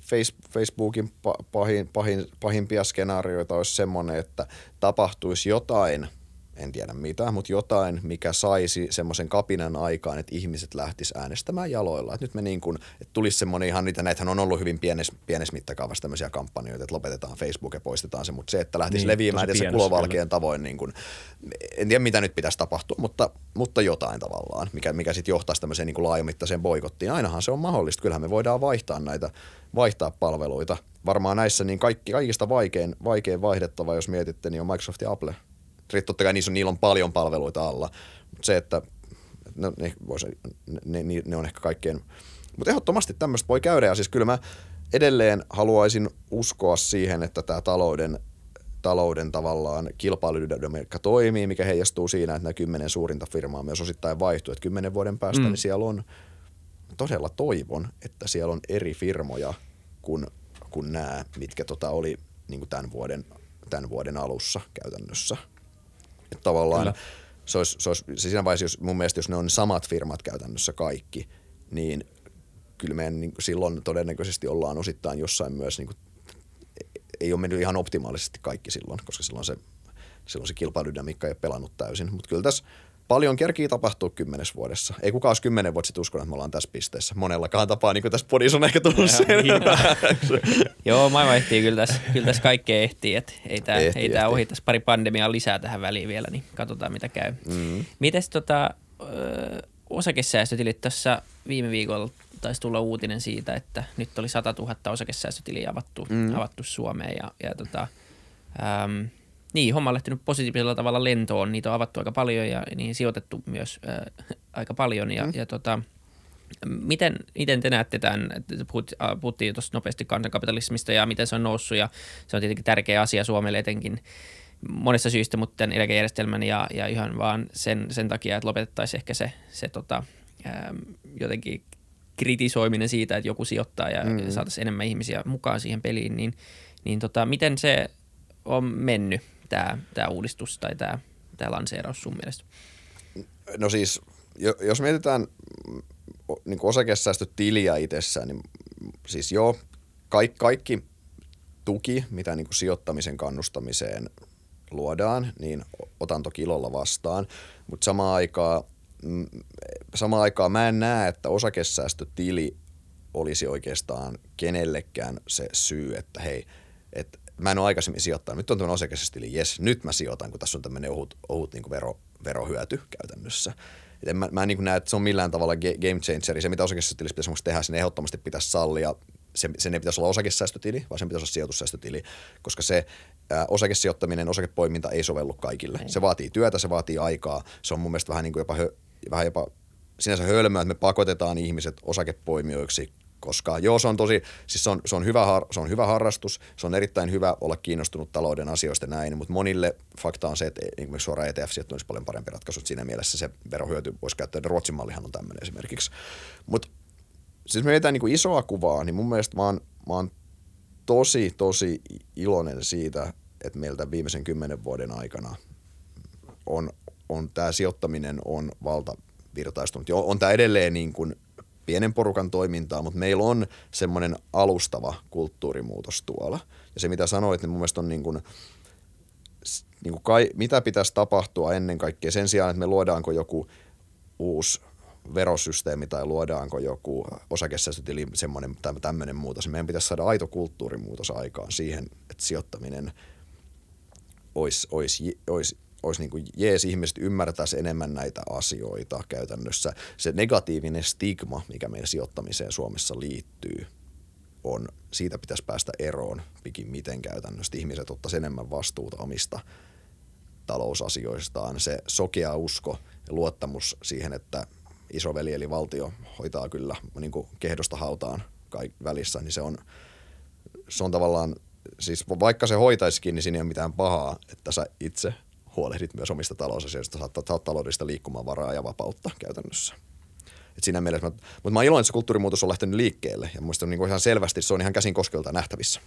face, Facebookin pahin, pahin, pahimpia skenaarioita olisi semmoinen, että tapahtuisi jotain – en tiedä mitä, mutta jotain, mikä saisi semmoisen kapinan aikaan, että ihmiset lähtis äänestämään jaloilla. Et nyt me niin kuin, että tulisi semmoinen ihan niitä, näitähän on ollut hyvin pienessä, pienessä mittakaavassa tämmöisiä kampanjoita, että lopetetaan Facebook ja poistetaan se, mutta se, että lähtisi niin, leviämään se kulovalkeen tavoin, niin kuin, en tiedä mitä nyt pitäisi tapahtua, mutta, mutta jotain tavallaan, mikä, mikä sitten johtaisi tämmöiseen niin kuin laajamittaiseen boikottiin. Ainahan se on mahdollista, kyllähän me voidaan vaihtaa näitä, vaihtaa palveluita. Varmaan näissä niin kaikki, kaikista vaikein, vaikein vaihdettava, jos mietitte, niin on Microsoft ja Apple – totta kai niissä on, niillä on paljon palveluita alla, mutta se, että no, ne, voisi, ne, ne, ne on ehkä kaikkein, mutta ehdottomasti tämmöistä voi käydä ja siis kyllä mä edelleen haluaisin uskoa siihen, että tämä talouden talouden tavallaan kilpailudynamiikka toimii, mikä heijastuu siinä, että nämä kymmenen suurinta firmaa myös osittain vaihtuu. Että kymmenen vuoden päästä mm. niin siellä on, todella toivon, että siellä on eri firmoja kuin, kuin nämä, mitkä tota oli niin kuin tämän, vuoden, tämän vuoden alussa käytännössä. Että tavallaan se olisi, se olisi, se siinä vaiheessa, jos, mun mielestä jos ne on samat firmat käytännössä kaikki, niin kyllä me niin silloin todennäköisesti ollaan osittain jossain myös, niin kuin, ei ole mennyt ihan optimaalisesti kaikki silloin, koska silloin se, silloin se kilpailudynamiikka ei ole pelannut täysin. Mutta kyllä tässä paljon kerkii tapahtuu kymmenes vuodessa. Ei kukaan olisi kymmenen vuotta sitten uskonut, että me ollaan tässä pisteessä. Monellakaan tapaa, niin kuin tässä podissa on ehkä tullut sen. Joo, maailma ehtii kyllä tässä, kyllä tässä kaikkea ehtii. Että ei tämä ehtii, ei ohi tässä pari pandemiaa lisää tähän väliin vielä, niin katsotaan mitä käy. Mm. Mites tota, ö, osakesäästötilit tässä viime viikolla taisi tulla uutinen siitä, että nyt oli 100 000 osakesäästötiliä avattu, mm. avattu Suomeen ja, ja tota, äm, niin, homma on lähtenyt positiivisella tavalla lentoon. Niitä on avattu aika paljon ja niihin sijoitettu myös äh, aika paljon. Ja, mm. ja tota, miten, miten te näette tämän, Puhut, puhuttiin tuossa nopeasti kansankapitalismista ja miten se on noussut ja se on tietenkin tärkeä asia Suomelle etenkin monesta syystä, mutta tämän eläkejärjestelmän ja, ja ihan vaan sen, sen takia, että lopetettaisiin ehkä se, se tota, ähm, jotenkin kritisoiminen siitä, että joku sijoittaa ja mm. saataisiin enemmän ihmisiä mukaan siihen peliin, niin, niin tota, miten se on mennyt tämä, tämä uudistus tai tämä, tämä lanseeraus sun mielestä? No siis, jos mietitään niin osakesäästötiliä itsessään, niin siis joo, kaikki, kaikki tuki, mitä niin sijoittamisen kannustamiseen luodaan, niin otan toki ilolla vastaan, mutta samaan aikaan, mm, samaan aikaan mä en näe, että osakesäästötili olisi oikeastaan kenellekään se syy, että hei, että mä en ole aikaisemmin sijoittanut. Nyt on tämmöinen osakesestili, jes, nyt mä sijoitan, kun tässä on tämmöinen ohut, ohut niin vero, verohyöty käytännössä. Et en, mä, mä en niin näe, että se on millään tavalla game changeri. Se, mitä osakesäästötilissä pitäisi tehdä, sen ehdottomasti pitäisi sallia. Se, sen ei pitäisi olla osakesäästötili, vaan sen pitäisi olla sijoitussäästötili, koska se ää, osakesijoittaminen, osakepoiminta ei sovellu kaikille. Ei. Se vaatii työtä, se vaatii aikaa. Se on mun mielestä vähän, niin kuin jopa, hö, vähän jopa sinänsä hölmöä, että me pakotetaan ihmiset osakepoimijoiksi, koska joo, se on tosi, siis se on, se on, hyvä, har, se on hyvä harrastus, se on erittäin hyvä olla kiinnostunut talouden asioista näin, mutta monille fakta on se, että esimerkiksi suoraan etf olisi paljon parempi ratkaisu, siinä mielessä se verohyöty voisi käyttää, Ruotsin mallihan on tämmöinen esimerkiksi. Mutta siis me mietitään niin isoa kuvaa, niin mun mielestä mä oon, mä oon tosi, tosi iloinen siitä, että meiltä viimeisen kymmenen vuoden aikana on, on tämä sijoittaminen on valtavirtaistunut. Jo, on tämä edelleen niin kuin pienen porukan toimintaa, mutta meillä on semmoinen alustava kulttuurimuutos tuolla. Ja se, mitä sanoit, niin mun mielestä on niin kuin, niin kuin kai, mitä pitäisi tapahtua ennen kaikkea sen sijaan, että me luodaanko joku uusi verosysteemi tai luodaanko joku osakesäästötili, semmoinen tai tämmöinen muutos. Meidän pitäisi saada aito kulttuurimuutos aikaan siihen, että sijoittaminen olisi, olisi, olisi olisi niin kuin jees, ihmiset ymmärtäisi enemmän näitä asioita käytännössä. Se negatiivinen stigma, mikä meidän sijoittamiseen Suomessa liittyy, on, siitä pitäisi päästä eroon miten käytännössä. Ihmiset ottaisi enemmän vastuuta omista talousasioistaan. Se sokea usko ja luottamus siihen, että isoveli eli valtio hoitaa kyllä niin kuin kehdosta hautaan kaik- välissä, niin se on, se on tavallaan, siis vaikka se hoitaisikin, niin siinä ei ole mitään pahaa, että sä itse huolehdit myös omista talousasioista, saat, saat taloudellista liikkumavaraa ja vapautta käytännössä. Et siinä mielessä, mutta, mutta mä oon iloinen, että se kulttuurimuutos on lähtenyt liikkeelle ja muista on niin ihan selvästi, se on ihan käsin koskelta nähtävissä.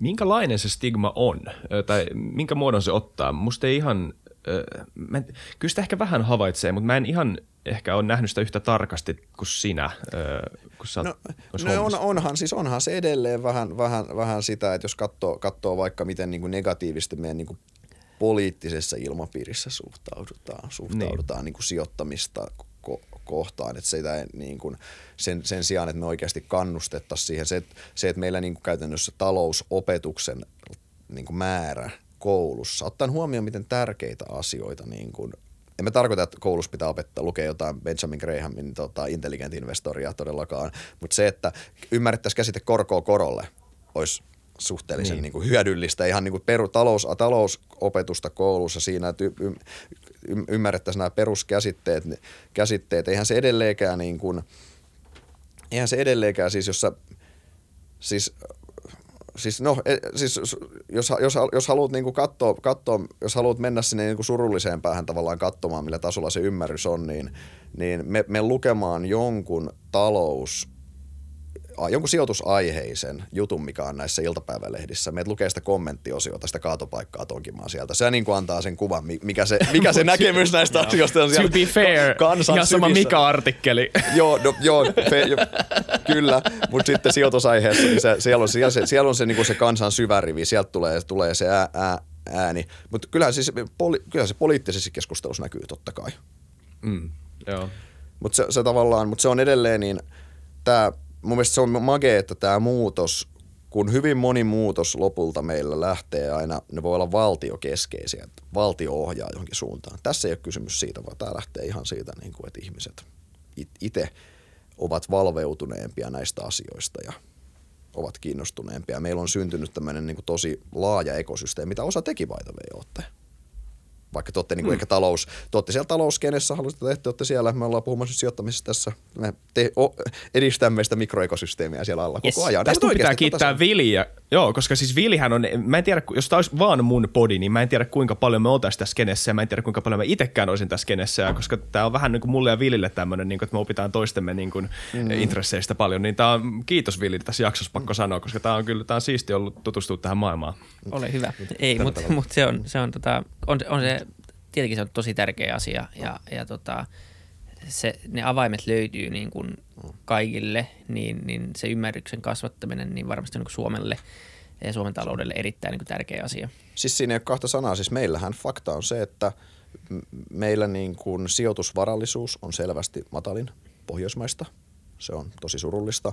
Minkälainen se stigma on, tai minkä muodon se ottaa? Musta ei ihan, mä en, kyllä sitä ehkä vähän havaitsee, mutta mä en ihan ehkä ole nähnyt sitä yhtä tarkasti kuin sinä, kun sä no, no on, onhan, siis onhan se edelleen vähän, vähän, vähän sitä, että jos katsoo, katsoo vaikka miten niin kuin negatiivisesti meidän niin kuin poliittisessa ilmapiirissä suhtaudutaan, suhtaudutaan niin. Niin kuin sijoittamista ko- kohtaan, että sitä niin kuin sen, sen sijaan, että me oikeasti kannustettaisiin siihen, se, että, se, että meillä niin kuin käytännössä talousopetuksen niin kuin määrä koulussa, ottaen huomioon, miten tärkeitä asioita niin kuin en mä tarkoita, että koulussa pitää opettaa lukea jotain Benjamin Grahamin tota, intelligent investoria todellakaan, mutta se, että ymmärrettäisiin käsite korkoa korolle, olisi suhteellisen niin. Niin kuin hyödyllistä, ihan niin kuin peru, talous, talousopetusta koulussa siinä, että y, y, ymmärrettäisiin nämä peruskäsitteet. Käsitteet. Eihän se edelleenkään niin kuin, eihän se edelleenkään siis, jos sä, siis siis no, e, siis jos, jos, jos haluat niin kuin katsoa, katsoa, jos haluat mennä sinne niin kuin surulliseen päähän tavallaan katsomaan, millä tasolla se ymmärrys on, niin, niin me, me lukemaan jonkun talous jonkun sijoitusaiheisen jutun, mikä on näissä iltapäivälehdissä. Meet lukee sitä kommenttiosiota, sitä kaatopaikkaa tonkimaan sieltä. Se niin kuin antaa sen kuvan, mikä se, mikä se näkemys näistä asioista on siellä To be fair, kansan ihan sama Mika-artikkeli. joo, no, joo fe, jo, kyllä, mutta sitten sijoitusaiheessa, niin se, siellä on, siellä, se, siellä on se, niin kuin se kansan syvärivi, sieltä tulee, tulee se ää, ää, ääni. Mutta kyllähän, siis, poli, kyllähän se poliittisessa keskustelussa näkyy totta kai. Mm, joo. Mutta se, se tavallaan, mutta se on edelleen niin, tämä mun mielestä se on magea, että tämä muutos, kun hyvin moni muutos lopulta meillä lähtee aina, ne voi olla valtiokeskeisiä, että valtio ohjaa johonkin suuntaan. Tässä ei ole kysymys siitä, vaan tämä lähtee ihan siitä, niin kuin, että ihmiset itse ovat valveutuneempia näistä asioista ja ovat kiinnostuneempia. Meillä on syntynyt tämmöinen niin tosi laaja ekosysteemi, mitä osa teki the way, vaikka te olette niin kuin mm. ehkä talous, te olette siellä talouskenessä, haluaisitte, että te olette siellä, me ollaan puhumassa sijoittamisesta tässä, me te, o, edistämme sitä mikroekosysteemiä siellä alla yes. koko ajan. Tästä pitää kiittää Viliä, joo, koska siis Vilihän on, mä en tiedä, jos tämä olisi vaan mun podi, niin mä en tiedä kuinka paljon me oltaisiin tässä kenessä ja mä en tiedä kuinka paljon mä itsekään olisin tässä kenessä, koska tämä on vähän niin kuin mulle ja Vilille tämmöinen, niin kuin, että me opitaan toistemme niin kuin mm. intresseistä paljon, niin tämä on, kiitos Vili tässä jaksossa pakko mm. sanoa, koska tämä on kyllä, tämä on siisti ollut tutustua tähän maailmaan. Ole hyvä. Ei, mutta mut se on, se on, tota, on, on se tietenkin se on tosi tärkeä asia ja, ja tota, se, ne avaimet löytyy niin kuin kaikille, niin, niin se ymmärryksen kasvattaminen niin varmasti on niin Suomelle ja Suomen taloudelle erittäin niin kuin tärkeä asia. Siis siinä ei ole kahta sanaa. Siis meillähän fakta on se, että meillä niin kuin sijoitusvarallisuus on selvästi matalin Pohjoismaista. Se on tosi surullista.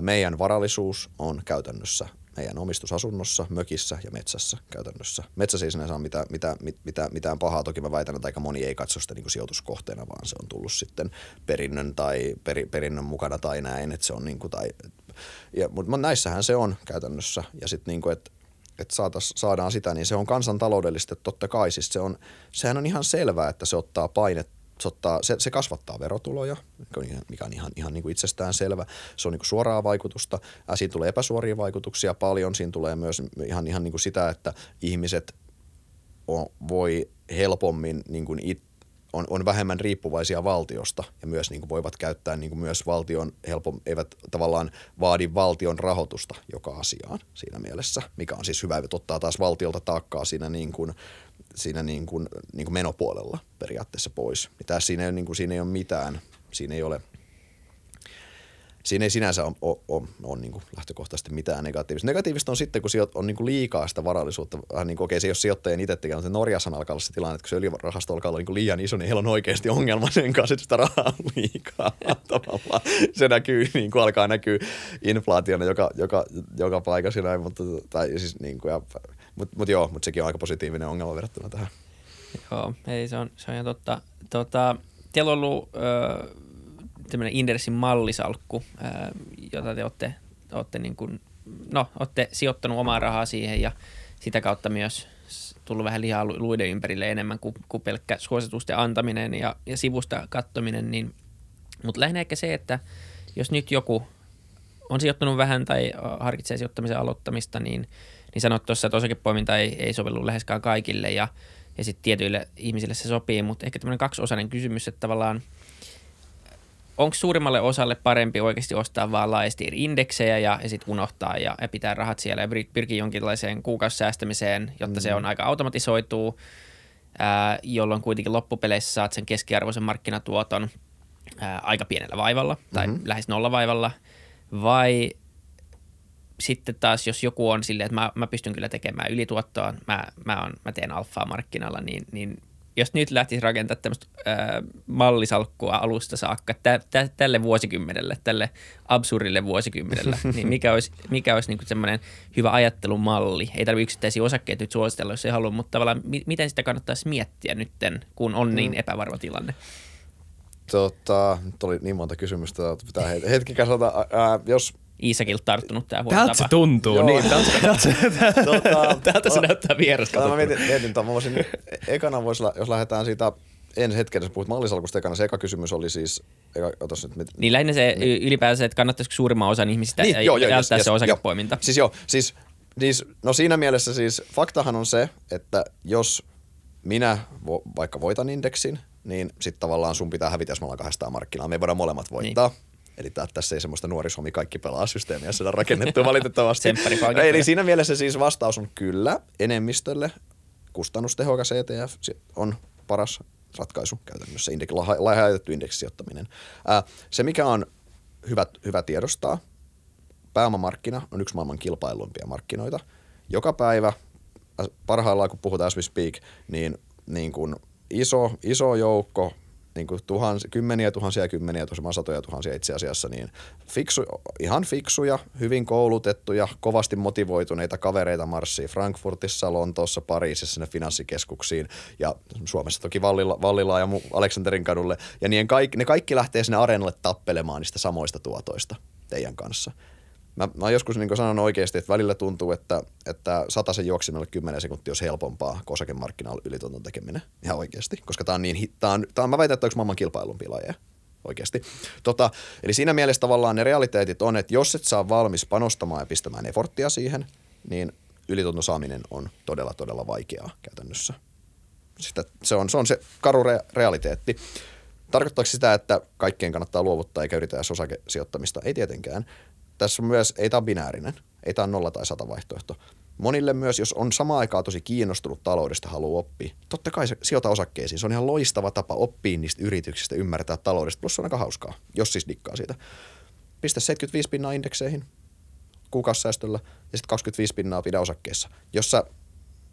Meidän varallisuus on käytännössä meidän omistusasunnossa, mökissä ja metsässä käytännössä. Metsässä ei sinänsä ole mitään, mitään, mitään, mitään pahaa. Toki mä väitän, että aika moni ei katso sitä niin kuin sijoituskohteena, vaan se on tullut sitten perinnön tai peri, perinnön mukana tai näin. Että se on niin kuin, tai, ja, mutta näissähän se on käytännössä. Ja sitten niin kuin, että että saadaan sitä, niin se on kansantaloudellisesti totta kai. Siis se on, sehän on ihan selvää, että se ottaa painetta se, ottaa, se, se kasvattaa verotuloja, mikä on ihan, ihan niin kuin itsestään selvä. Se on niin kuin suoraa vaikutusta. Ää, siinä tulee epäsuoria vaikutuksia paljon. Siinä tulee myös ihan, ihan niin kuin sitä, että ihmiset on, voi helpommin niin kuin it, on, on vähemmän riippuvaisia valtiosta ja myös niin kuin voivat käyttää niin kuin myös valtion helpom, eivät tavallaan vaadi valtion rahoitusta joka asiaan siinä mielessä, mikä on siis hyvä, että ottaa taas valtiolta taakkaa siinä, niin kuin, siinä niin kuin, niin kuin menopuolella periaatteessa pois. Niin tässä siinä ei, niin kuin, siinä ei ole mitään, siinä ei ole – siinä ei sinänsä ole, ole, ole, ole niin kuin lähtökohtaisesti mitään negatiivista. Negatiivista on sitten, kun on niin kuin liikaa sitä varallisuutta. Vähän niin kuin, okei, se ei ole sijoittajien itse tekemään, mutta Norjassa alkaa olla se tilanne, että kun se öljyrahasto alkaa olla niin kuin liian iso, niin heillä on oikeasti ongelma sen kanssa, että sitä rahaa on liikaa tavallaan. Se näkyy, niin kuin alkaa näkyä inflaationa joka, joka, joka paikassa näin, mutta, tai siis niin kuin, ja, mutta, mutta joo, mutta sekin on aika positiivinen ongelma verrattuna tähän. Joo, ei se on, se on ihan totta. Tota, teillä on ollut... Öö, tämmöinen Indersin mallisalkku, ää, jota te olette, olette, niin kuin, no, olette sijoittanut omaa rahaa siihen ja sitä kautta myös tullut vähän lihaa luiden ympärille enemmän kuin, kuin pelkkä suositusten antaminen ja, ja sivusta kattominen. Niin, mutta lähinnä ehkä se, että jos nyt joku on sijoittanut vähän tai harkitsee sijoittamisen aloittamista, niin, niin sanot tuossa, että osakepoiminta ei, ei sovellu läheskään kaikille ja, ja sitten tietyille ihmisille se sopii, mutta ehkä tämmöinen kaksiosainen kysymys, että tavallaan – onko suurimmalle osalle parempi oikeasti ostaa vaan laajasti indeksejä ja, ja sitten unohtaa ja, ja pitää rahat siellä ja pyrkii jonkinlaiseen kuukausisäästämiseen, jotta mm. se on aika automatisoituu, ää, jolloin kuitenkin loppupeleissä saat sen keskiarvoisen markkinatuoton ää, aika pienellä vaivalla tai mm-hmm. lähes nollavaivalla, vai sitten taas, jos joku on silleen, että mä, mä pystyn kyllä tekemään ylituottoa, mä, mä, on, mä teen alfaa markkinalla, niin, niin jos nyt lähtisi rakentamaan tämmöistä äh, mallisalkkua alusta saakka tä, tä, tälle vuosikymmenelle, tälle absurdille vuosikymmenelle, niin mikä olisi, mikä olisi niinku semmoinen hyvä ajattelumalli? Ei tarvitse yksittäisiä osakkeita nyt suositella, jos ei halua, mutta tavallaan mi- miten sitä kannattaisi miettiä nytten, kun on niin mm. epävarma tilanne? Tota, nyt oli niin monta kysymystä, pitää hetki kasata. Ää, jos Iisakilta tarttunut tämä huono Täältä se tuntuu, Joo. niin. Täältä, täältä, tota, täältä se näyttää vieressä. Mä mietin, mietin mä voisin, ekana voisi, jos lähdetään siitä ensi hetken, jos puhut mallisalkusta ekana, se eka kysymys oli siis, eka, otas nyt, mit, Niin lähinnä se niin. ylipäänsä, että kannattaisiko suurimman osan ihmisistä niin, joo, joo, jättää yes, se osakepoiminta. Jo. Siis joo, siis, siis, no siinä mielessä siis faktahan on se, että jos minä vo, vaikka voitan indeksin, niin sitten tavallaan sun pitää hävitä, jos me ollaan kahdestaan markkinaa. Me ei voida molemmat voittaa. Niin. Eli tää, tässä ei semmoista nuorisomi kaikki pelaa systeemiä sitä rakennettu valitettavasti. Eli siinä mielessä siis vastaus on kyllä enemmistölle. Kustannustehokas ETF on paras ratkaisu käytännössä, laajatettu indeksisijoittaminen. Ää, se, mikä on hyvä, hyvä tiedostaa, pääomamarkkina on yksi maailman kilpailumpia markkinoita. Joka päivä, parhaillaan kun puhutaan as we speak, niin, niin kun iso, iso joukko niin kuin tuhans, kymmeniä tuhansia ja kymmeniä, tosiaan satoja tuhansia itse asiassa, niin fiksu, ihan fiksuja, hyvin koulutettuja, kovasti motivoituneita kavereita marssii Frankfurtissa, Lontoossa, Pariisissa sinne finanssikeskuksiin ja Suomessa toki Vallila, Vallila ja Aleksanterin kadulle. Ja niin kaikki, ne kaikki lähtee sinne areenalle tappelemaan niistä samoista tuotoista teidän kanssa. Mä, mä oon joskus niin sanonut oikeasti, että välillä tuntuu, että, että sen juoksimelle 10 sekuntia olisi helpompaa kuin osakemarkkinoilla ylitunton tekeminen. Ihan oikeasti. Koska tämä on niin, tää on, tää on, mä väitän, että yksi maailman kilpailumpi lajeja. Oikeasti. Tota, eli siinä mielessä tavallaan ne realiteetit on, että jos et saa valmis panostamaan ja pistämään eforttia siihen, niin ylitunton saaminen on todella, todella vaikeaa käytännössä. Sitä, se, on, se on se karu re, realiteetti. Tarkoittaako sitä, että kaikkien kannattaa luovuttaa eikä yritä osakesijoittamista? Ei tietenkään tässä on myös, ei tämä ole binäärinen, ei tämä ole nolla tai sata vaihtoehto. Monille myös, jos on samaan aikaan tosi kiinnostunut taloudesta haluaa oppia, totta kai se sijoita osakkeisiin. Se on ihan loistava tapa oppia niistä yrityksistä, ymmärtää taloudesta, plus se on aika hauskaa, jos siis dikkaa siitä. Pistä 75 pinnaa indekseihin kuukausisäästöllä ja sitten 25 pinnaa pidä osakkeessa. Jos sä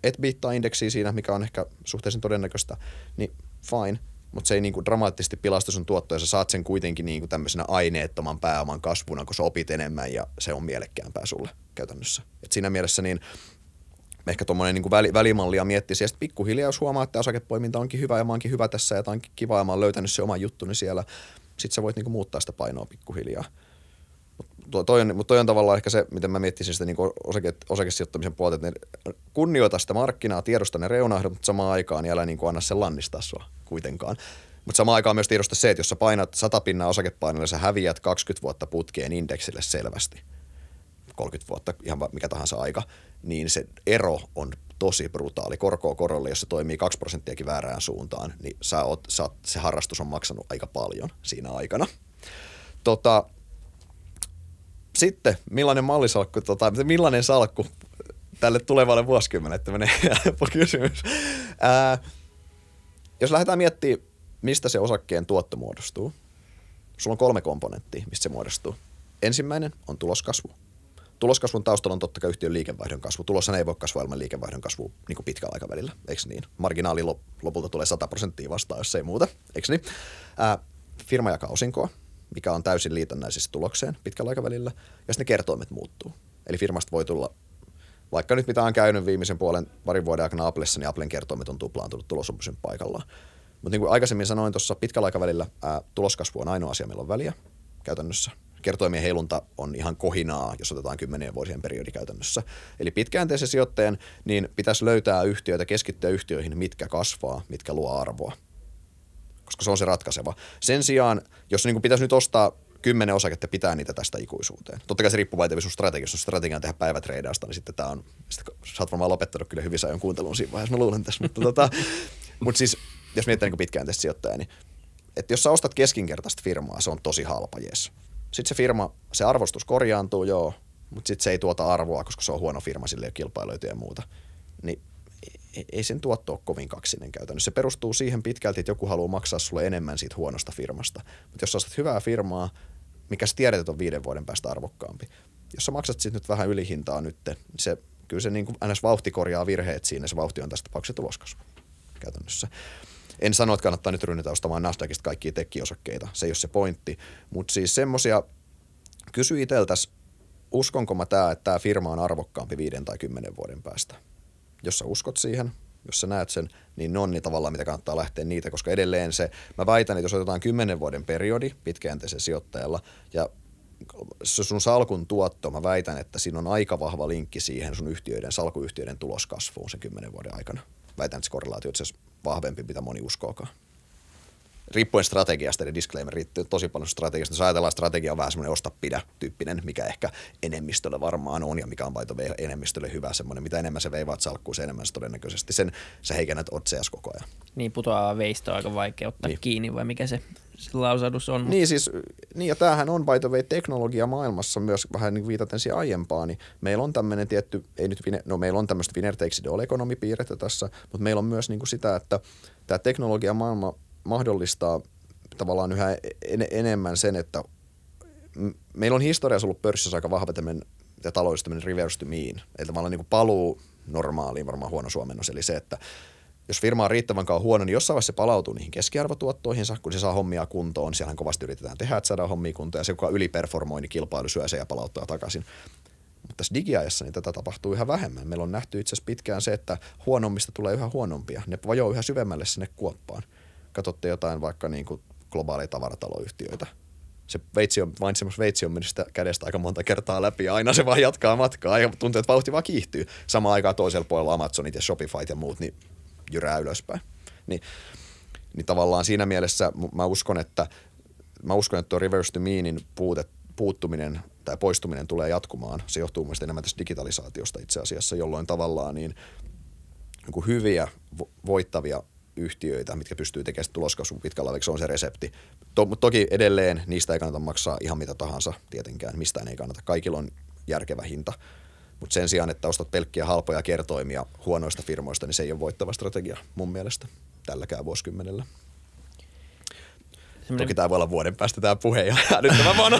et biittaa indeksiä siinä, mikä on ehkä suhteellisen todennäköistä, niin fine mutta se ei niinku dramaattisesti pilasta sun tuottoja, sä saat sen kuitenkin niinku tämmöisenä aineettoman pääoman kasvuna, kun sä opit enemmän ja se on mielekkäämpää sulle käytännössä. Et siinä mielessä niin ehkä tuommoinen niin väli, välimallia miettisi ja pikkuhiljaa, jos huomaa, että osakepoiminta onkin hyvä ja mä oonkin hyvä tässä ja tämä onkin kiva ja mä oon löytänyt se oman juttuni siellä, sitten sä voit niinku muuttaa sitä painoa pikkuhiljaa. Mutta toi, on, mut toi on tavallaan ehkä se, miten mä miettisin sitä niin osake, osakesijoittamisen puolta, että ne kunnioita sitä markkinaa, tiedosta ne reunahdot, mutta samaan aikaan niin älä niin anna sen lannistaa sua kuitenkaan. Mutta samaan aikaan myös tiedosta se, että jos sä painat 100 pinnaa osakepainoilla, sä häviät 20 vuotta putkeen indeksille selvästi. 30 vuotta, ihan mikä tahansa aika, niin se ero on tosi brutaali. Korkoa korolle, jos se toimii 2 prosenttiakin väärään suuntaan, niin sä oot, sä oot, se harrastus on maksanut aika paljon siinä aikana. Tota, sitten, millainen mallisalkku, tota, millainen salkku tälle tulevalle vuosikymmenelle, tämmöinen kysymys. Ää, jos lähdetään miettimään, mistä se osakkeen tuotto muodostuu, sulla on kolme komponenttia, mistä se muodostuu. Ensimmäinen on tuloskasvu. Tuloskasvun taustalla on totta kai yhtiön liikevaihdon kasvu. Tuloshan ei voi kasvaa ilman liikevaihdon kasvu niin pitkällä aikavälillä, eikö niin? Marginaali lopulta tulee 100 prosenttia vastaan, jos ei muuta, eikö niin? Ää, firma jakaa osinkoa, mikä on täysin liitännäisessä tulokseen pitkällä aikavälillä, ja sitten ne kertoimet muuttuu. Eli firmasta voi tulla, vaikka nyt mitä on käynyt viimeisen puolen parin vuoden aikana Applessa, niin Applen kertoimet on tuplaantunut, tulos on pysynyt paikallaan. Mutta niin kuin aikaisemmin sanoin tuossa pitkällä aikavälillä, ää, tuloskasvu on ainoa asia, millä on väliä käytännössä. Kertoimien heilunta on ihan kohinaa, jos otetaan kymmenien vuosien periodi käytännössä. Eli pitkäänteisen sijoittajan niin pitäisi löytää yhtiöitä, keskittyä yhtiöihin, mitkä kasvaa, mitkä luo arvoa koska se on se ratkaiseva. Sen sijaan, jos niin kuin pitäisi nyt ostaa kymmenen osaketta pitää niitä tästä ikuisuuteen. Totta kai se riippuu vain sun strategiasta. Jos strategian tehdä päivätreidaasta, niin sitten tämä on, sitten sä oot varmaan lopettanut kyllä hyvin ajan kuuntelun siinä vaiheessa, mä luulen tässä. mutta tota, mut siis, jos miettii niin pitkään tästä sijoittajaa, niin että jos sä ostat keskinkertaista firmaa, se on tosi halpa, jes. Sitten se firma, se arvostus korjaantuu, joo, mutta sitten se ei tuota arvoa, koska se on huono firma, sille ei ole ja muuta. Niin ei sen tuotto ole kovin kaksinen käytännössä. Se perustuu siihen pitkälti, että joku haluaa maksaa sulle enemmän siitä huonosta firmasta. Mutta jos sä ostat hyvää firmaa, mikä sä tiedät, että on viiden vuoden päästä arvokkaampi. Jos sä maksat sitten nyt vähän ylihintaa nyt, niin se, kyllä se niin kuin ns. vauhti korjaa virheet siinä. Se vauhti on tästä tapauksessa tuloskasvu käytännössä. En sano, että kannattaa nyt ryhdytä ostamaan Nasdaqista kaikkia tekkiosakkeita. Se ei ole se pointti. Mutta siis semmosia, kysy itseltäsi, uskonko mä tää, että tämä firma on arvokkaampi viiden tai kymmenen vuoden päästä jos sä uskot siihen, jos sä näet sen, niin ne on niin tavallaan, mitä kannattaa lähteä niitä, koska edelleen se, mä väitän, että jos otetaan kymmenen vuoden periodi pitkäjänteisen sijoittajalla ja se sun salkun tuotto, mä väitän, että siinä on aika vahva linkki siihen sun yhtiöiden, salkuyhtiöiden tuloskasvuun sen kymmenen vuoden aikana. Väitän, että se korrelaatio on vahvempi, mitä moni uskookaan riippuen strategiasta, eli disclaimer riittyy tosi paljon strategiasta. Jos ajatellaan strategia on vähän semmoinen osta pidä tyyppinen, mikä ehkä enemmistölle varmaan on ja mikä on vaito enemmistölle hyvä semmoinen. Mitä enemmän se veivaat salkkuun, se enemmän se todennäköisesti sen sä heikennät otseas koko ajan. Niin putoaa veisto on aika vaikea ottaa niin. kiinni vai mikä se se lausadus on. Niin siis, niin ja tämähän on by the way teknologia maailmassa myös vähän niin viitaten siihen aiempaan, niin meillä on tämmöinen tietty, ei nyt, no meillä on tämmöistä winner takes it all piirrettä tässä, mutta meillä on myös niin kuin sitä, että tämä teknologia maailma mahdollistaa tavallaan yhä en, enemmän sen, että meillä on historiassa ollut pörssissä aika vahva tämmöinen ja taloudessa tämmöinen reverse to mean. Eli tavallaan niin paluu normaaliin, varmaan huono suomennos, eli se, että jos firma on riittävän kauan huono, niin jossain vaiheessa se palautuu niihin keskiarvotuottoihinsa, kun se saa hommia kuntoon. Siellähän kovasti yritetään tehdä, että saadaan hommia kuntoon, ja se, kuka yliperformoi, niin kilpailu syö se ja palauttaa takaisin. Mutta tässä digiajassa niin tätä tapahtuu yhä vähemmän. Meillä on nähty itse asiassa pitkään se, että huonommista tulee yhä huonompia. Ne vajoo yhä syvemmälle sinne kuoppaan katsotte jotain vaikka niin kuin globaaleja tavarataloyhtiöitä, se veitsi on, vain semmoista veitsi on mennyt sitä kädestä aika monta kertaa läpi ja aina se vaan jatkaa matkaa ja tuntuu, että vauhti vaan kiihtyy. Samaan aikaan toisella puolella Amazonit ja Shopifyt ja muut, niin jyrää ylöspäin. Niin, niin tavallaan siinä mielessä mä uskon, että mä uskon, että tuo reverse to meanin puute, puuttuminen tai poistuminen tulee jatkumaan. Se johtuu mielestäni enemmän tästä digitalisaatiosta itse asiassa, jolloin tavallaan niin, niin kuin hyviä, voittavia yhtiöitä, mitkä pystyy tekemään tuloskasvun pitkällä se on se resepti. To, mutta toki edelleen niistä ei kannata maksaa ihan mitä tahansa tietenkään, mistään ei kannata. Kaikilla on järkevä hinta. Mutta sen sijaan, että ostat pelkkiä halpoja kertoimia huonoista firmoista, niin se ei ole voittava strategia mun mielestä tälläkään vuosikymmenellä. Semmoinen... Toki tämä voi olla vuoden päästä tämä puhe ja nyt mä vaan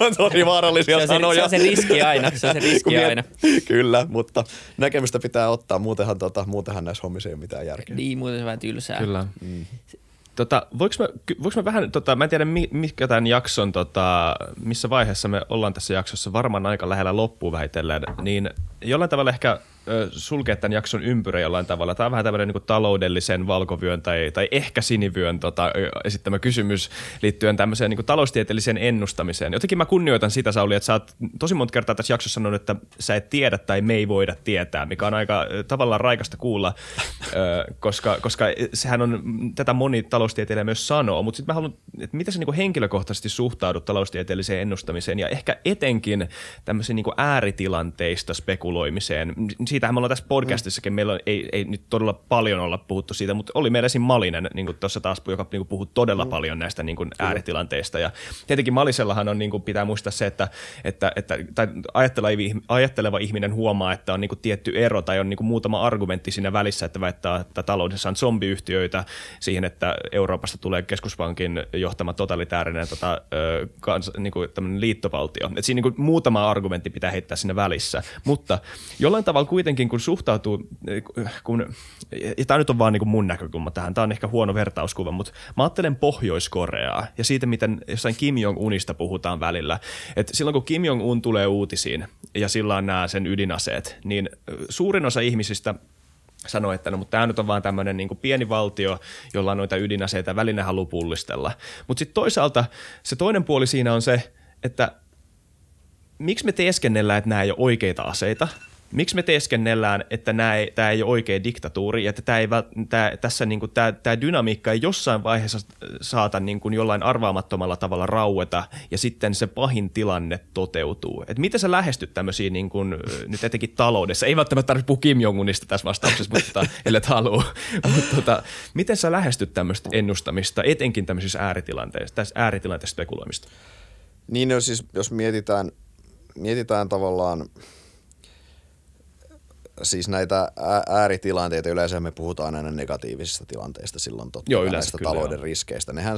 on tosi vaarallisia se on sanoja. Se, se on se riski aina, se on se riski aina. Kyllä, mutta näkemystä pitää ottaa, muutenhan, tota, muutenhan näissä hommissa ei ole mitään järkeä. Niin, muuten se vähän tylsää. Kyllä. Mm. Tota, voiko, mä, voiko mä vähän, tota, mä en tiedä mikä tämän jakson, tota, missä vaiheessa me ollaan tässä jaksossa, varmaan aika lähellä loppuun vähitellen, niin jollain tavalla ehkä sulkea tämän jakson ympyrä jollain tavalla. Tämä on vähän tämmöinen niin taloudellisen valkovyön tai, tai ehkä sinivyön tota, esittämä kysymys liittyen tämmöiseen niin taloustieteelliseen ennustamiseen. Jotenkin mä kunnioitan sitä, Sauli, että sä oot tosi monta kertaa tässä jaksossa sanonut, että sä et tiedä tai me ei voida tietää, mikä on aika tavallaan raikasta kuulla, koska, koska sehän on, tätä moni taloustieteilijä myös sanoo, mutta sitten mä haluan, että miten sä niin henkilökohtaisesti suhtaudut taloustieteelliseen ennustamiseen ja ehkä etenkin tämmöisiin niin ääritilanteista spekuloimiseen siitähän me ollaan tässä podcastissakin, mm. meillä ei, ei nyt todella paljon olla puhuttu siitä, mutta oli meillä siinä Malinen niin tuossa taas, joka niin puhuu todella mm. paljon näistä niin kuin ääritilanteista. Ja tietenkin Malisellahan on, niin kuin, pitää muistaa se, että, että, että tai ajatteleva, ajatteleva ihminen huomaa, että on niin kuin tietty ero tai on niin kuin muutama argumentti siinä välissä, että väittää, että taloudessa on zombiyhtiöitä siihen, että Euroopasta tulee keskuspankin johtama totalitäärinen tota, kans, niin kuin liittovaltio. Et siinä niin kuin muutama argumentti pitää heittää siinä välissä, mutta jollain tavalla kuitenkin kun suhtautuu, kun, ja tämä nyt on vaan niin kuin mun näkökulma tähän, tämä on ehkä huono vertauskuva, mutta mä ajattelen Pohjois-Koreaa ja siitä, miten jossain Kim Jong-unista puhutaan välillä, että silloin kun Kim Jong-un tulee uutisiin ja sillä on nämä sen ydinaseet, niin suurin osa ihmisistä sanoo, että no, mutta tämä nyt on vaan tämmöinen niin pieni valtio, jolla on noita ydinaseita, väline haluaa pullistella. Mutta sitten toisaalta se toinen puoli siinä on se, että miksi me teeskennellään, että nämä ei ole oikeita aseita, miksi me teeskennellään, että nämä ei, tämä ei ole oikea diktatuuri ja että tämä ei, tämä, tässä niin kuin, tämä, tämä dynamiikka ei jossain vaiheessa saata niin kuin jollain arvaamattomalla tavalla raueta ja sitten se pahin tilanne toteutuu. Et miten sä lähestyt tämmöisiä niin kuin, nyt etenkin taloudessa, ei välttämättä tarvitse puhua Kim Jong-unista tässä vastauksessa, mutta ellei halua, mutta tota, miten sä lähestyt tämmöistä ennustamista, etenkin tämmöisissä ääritilanteissa, tässä ääritilanteissa spekuloimista? Niin no siis, jos mietitään, mietitään tavallaan – siis näitä ääritilanteita, yleensä me puhutaan aina negatiivisista tilanteista silloin totta Joo, näistä talouden joo. riskeistä. Nehän,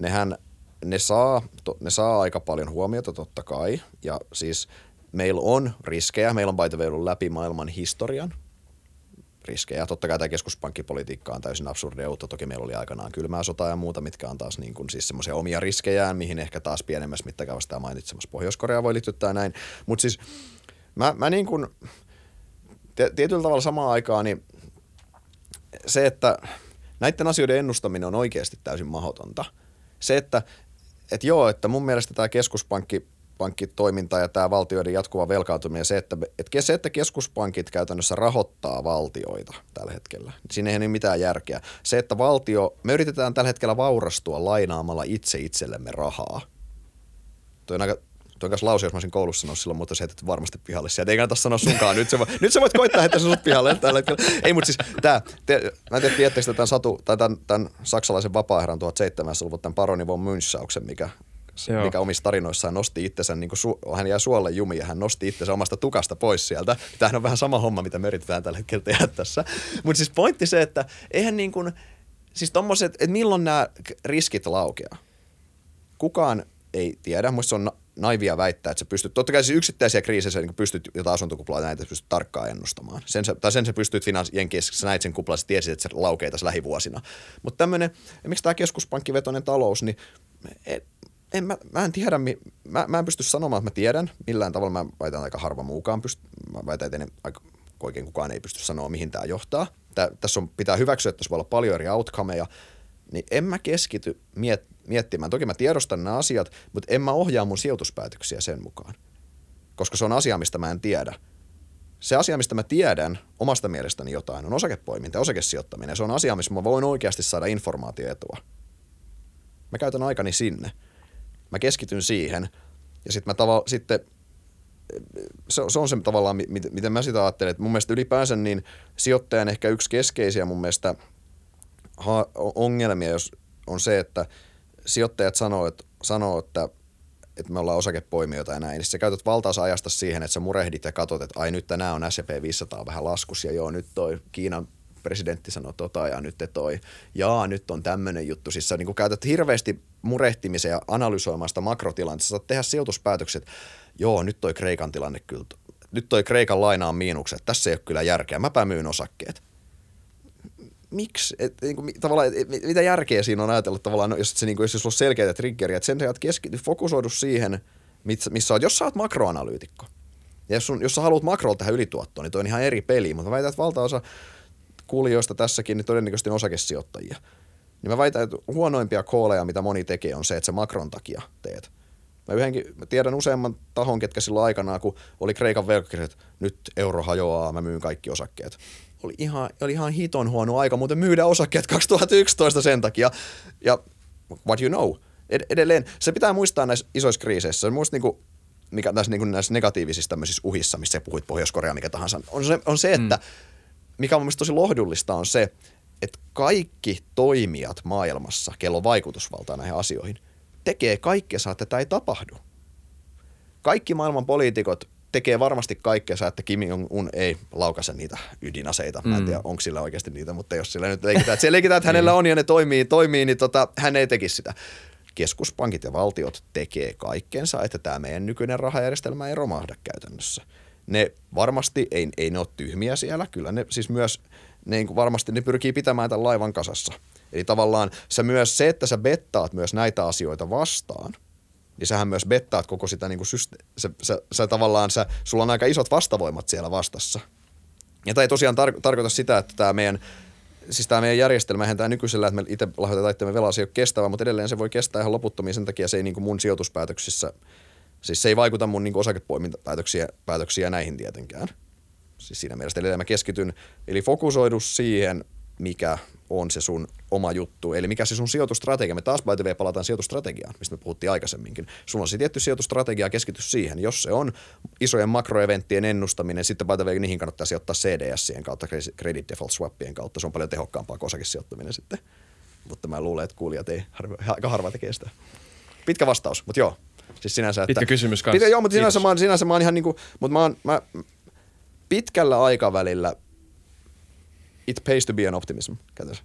nehän ne, saa, ne saa aika paljon huomiota totta kai, ja siis meillä on riskejä, meillä on by ollut läpi maailman historian riskejä. Totta kai tämä keskuspankkipolitiikka on täysin absurdia uutta. Toki meillä oli aikanaan kylmää sotaa ja muuta, mitkä on taas niin kuin siis semmoisia omia riskejään, mihin ehkä taas pienemmässä mittakaavassa tämä mainitsemassa Pohjois-Korea voi liittyä näin. Mutta siis mä, mä niin kuin, tietyllä tavalla samaan aikaan niin se, että näiden asioiden ennustaminen on oikeasti täysin mahdotonta. Se, että et joo, että mun mielestä tämä keskuspankki pankkitoiminta ja tämä valtioiden jatkuva velkautuminen, se että, että se, että keskuspankit käytännössä rahoittaa valtioita tällä hetkellä, niin siinä ei ole mitään järkeä. Se, että valtio, me yritetään tällä hetkellä vaurastua lainaamalla itse itsellemme rahaa. Tuo on aika Tuon kanssa lause, jos mä olisin koulussa sanonut silloin, mutta se heitetty varmasti pihalle. Sieltä ei kannata sanoa sunkaan. Nyt, se, nyt sä voit koittaa heittää sinut pihalle tällä hetkellä. Ei, mutta siis tämä, te, mä en tiedä, tiedättekö tämän, satu, tai tämän, tämän saksalaisen vapaa 1700-luvun tämän paroni von Münchsauksen, mikä Joo. mikä omissa tarinoissaan nosti itsensä, niin kuin su, hän jäi suolle jumiin ja hän nosti itsensä omasta tukasta pois sieltä. Tämähän on vähän sama homma, mitä me yritetään tällä hetkellä tehdä tässä. Mutta siis pointti se, että eihän niin kuin, siis tommoset, että milloin nämä riskit laukeaa. Kukaan ei tiedä. Muista se on naivia väittää, että sä pystyt, totta kai siis yksittäisiä kriisejä niin pystyt jotain asuntokuplaa näitä pystyt tarkkaan ennustamaan. Sen, tai sen sä pystyt finanssien sä näit sen kuplaa, sä tiesit, että se laukeita lähivuosina. Mutta tämmöinen, miksi tämä keskuspankkivetoinen talous, niin en, mä, mä, en tiedä, mä, mä en pysty sanomaan, että mä tiedän. Millään tavalla mä väitän aika harva muukaan pysty, mä väitän, että aika, oikein kukaan ei pysty sanoa, mihin tämä johtaa. Tää, tässä on, pitää hyväksyä, että tässä voi olla paljon eri outcomeja, niin en mä keskity miet, miettimään. Toki mä tiedostan nämä asiat, mutta en mä ohjaa mun sijoituspäätöksiä sen mukaan, koska se on asia, mistä mä en tiedä. Se asia, mistä mä tiedän omasta mielestäni jotain, on osakepoiminta osakesijoittaminen. Se on asia, missä mä voin oikeasti saada informaatioetua. Mä käytän aikani sinne. Mä keskityn siihen ja sitten mä tava- sitten se, se on se tavallaan, miten mä sitä ajattelen. Että mun mielestä ylipäänsä niin sijoittajan ehkä yksi keskeisiä mun mielestä ha- ongelmia jos on se, että sijoittajat sanoo, että, sanoo, että että me ollaan osakepoimijoita näin, niin sä käytät valtaansa ajasta siihen, että sä murehdit ja katsot, että ai nyt tänään on S&P 500 vähän laskus ja joo nyt toi Kiinan presidentti sanoi tota ja nyt te toi, jaa nyt on tämmöinen juttu. Siis sä niin käytät hirveästi murehtimisen ja analysoimaan sitä makrotilannetta. Sä saat tehdä sijoituspäätökset, joo nyt toi Kreikan tilanne kyllä, nyt toi Kreikan laina on miinukset, tässä ei ole kyllä järkeä, mäpä myyn osakkeet miksi, et, niin kuin, tavallaan, et, mitä järkeä siinä on ajatella tavallaan, no, jos, se, niin kuin, jos sulla on selkeitä triggeriä, että sen sijaan keskity, fokusoidu siihen, missä, missä olet, jos sä oot makroanalyytikko, ja jos, sun, jos sä haluat makrolla tähän ylituottoon, niin toi on ihan eri peli, mutta mä väitän, että valtaosa kuulijoista tässäkin, niin todennäköisesti on osakesijoittajia. Niin mä väitän, että huonoimpia kooleja, mitä moni tekee, on se, että sä makron takia teet. Mä, yhdenkin, mä tiedän useamman tahon, ketkä silloin aikanaan, kun oli Kreikan velkakriisi, nyt euro hajoaa, mä myyn kaikki osakkeet oli ihan, oli ihan hiton huono aika muuten myydä osakkeet 2011 sen takia. Ja what you know, ed- edelleen, se pitää muistaa näissä isoissa kriiseissä. Muista niinku, mikä tässä, niin kuin näissä negatiivisissa tämmöisissä uhissa, missä sä puhuit Pohjois-Korea, mikä tahansa, on se, on se että mm. mikä on mielestäni tosi lohdullista on se, että kaikki toimijat maailmassa, kello on vaikutusvaltaa näihin asioihin, tekee kaikkea, että tämä ei tapahdu. Kaikki maailman poliitikot tekee varmasti kaikkea, että Kim Jong-un ei laukase niitä ydinaseita. Mä en mm. tiedä, onko sillä oikeasti niitä, mutta jos sillä nyt leikitään, että, leikitään, että hänellä on ja ne toimii, toimii niin tota, hän ei tekisi sitä. Keskuspankit ja valtiot tekee kaikkensa, että tämä meidän nykyinen rahajärjestelmä ei romahda käytännössä. Ne varmasti, ei, ei ne ole tyhmiä siellä, kyllä ne siis myös, ne niin varmasti ne pyrkii pitämään tämän laivan kasassa. Eli tavallaan sä myös se, että sä bettaat myös näitä asioita vastaan – niin sähän myös bettaat koko sitä niin kuin syste- sä, sä, sä, tavallaan, sä, sulla on aika isot vastavoimat siellä vastassa. Ja tämä ei tosiaan tar- tarkoita sitä, että tämä meidän, siis tämä meidän järjestelmä, eihän tämä nykyisellä, että me itse lahjoitetaan itsemme velalla, se ei ole kestävä, mutta edelleen se voi kestää ihan loputtomiin, sen takia se ei niin kuin mun sijoituspäätöksissä, siis se ei vaikuta mun niin osakepoimintapäätöksiä päätöksiä näihin tietenkään. Siis siinä mielessä edelleen mä keskityn, eli fokusoidu siihen, mikä on se sun oma juttu, eli mikä se sun sijoitustrategia. Me taas by the way palataan sijoitustrategiaan, mistä me puhuttiin aikaisemminkin. Sulla on se tietty sijoitustrategia, keskity siihen. Jos se on isojen makroeventtien ennustaminen, sitten by the way niihin kannattaa sijoittaa CDSien kautta, credit default swapien kautta. Se on paljon tehokkaampaa kuin osakesijoittaminen sitten. Mutta mä luulen, että kuulijat ei, aika harva tekee sitä. Pitkä vastaus, mutta joo. Siis sinänsä, että, Pitkä kysymys kanssa. Pitkä, joo, mutta sinänsä mä, oon, sinänsä mä oon ihan niinku, mutta mä oon, mä, pitkällä aikavälillä – it pays to be an optimism.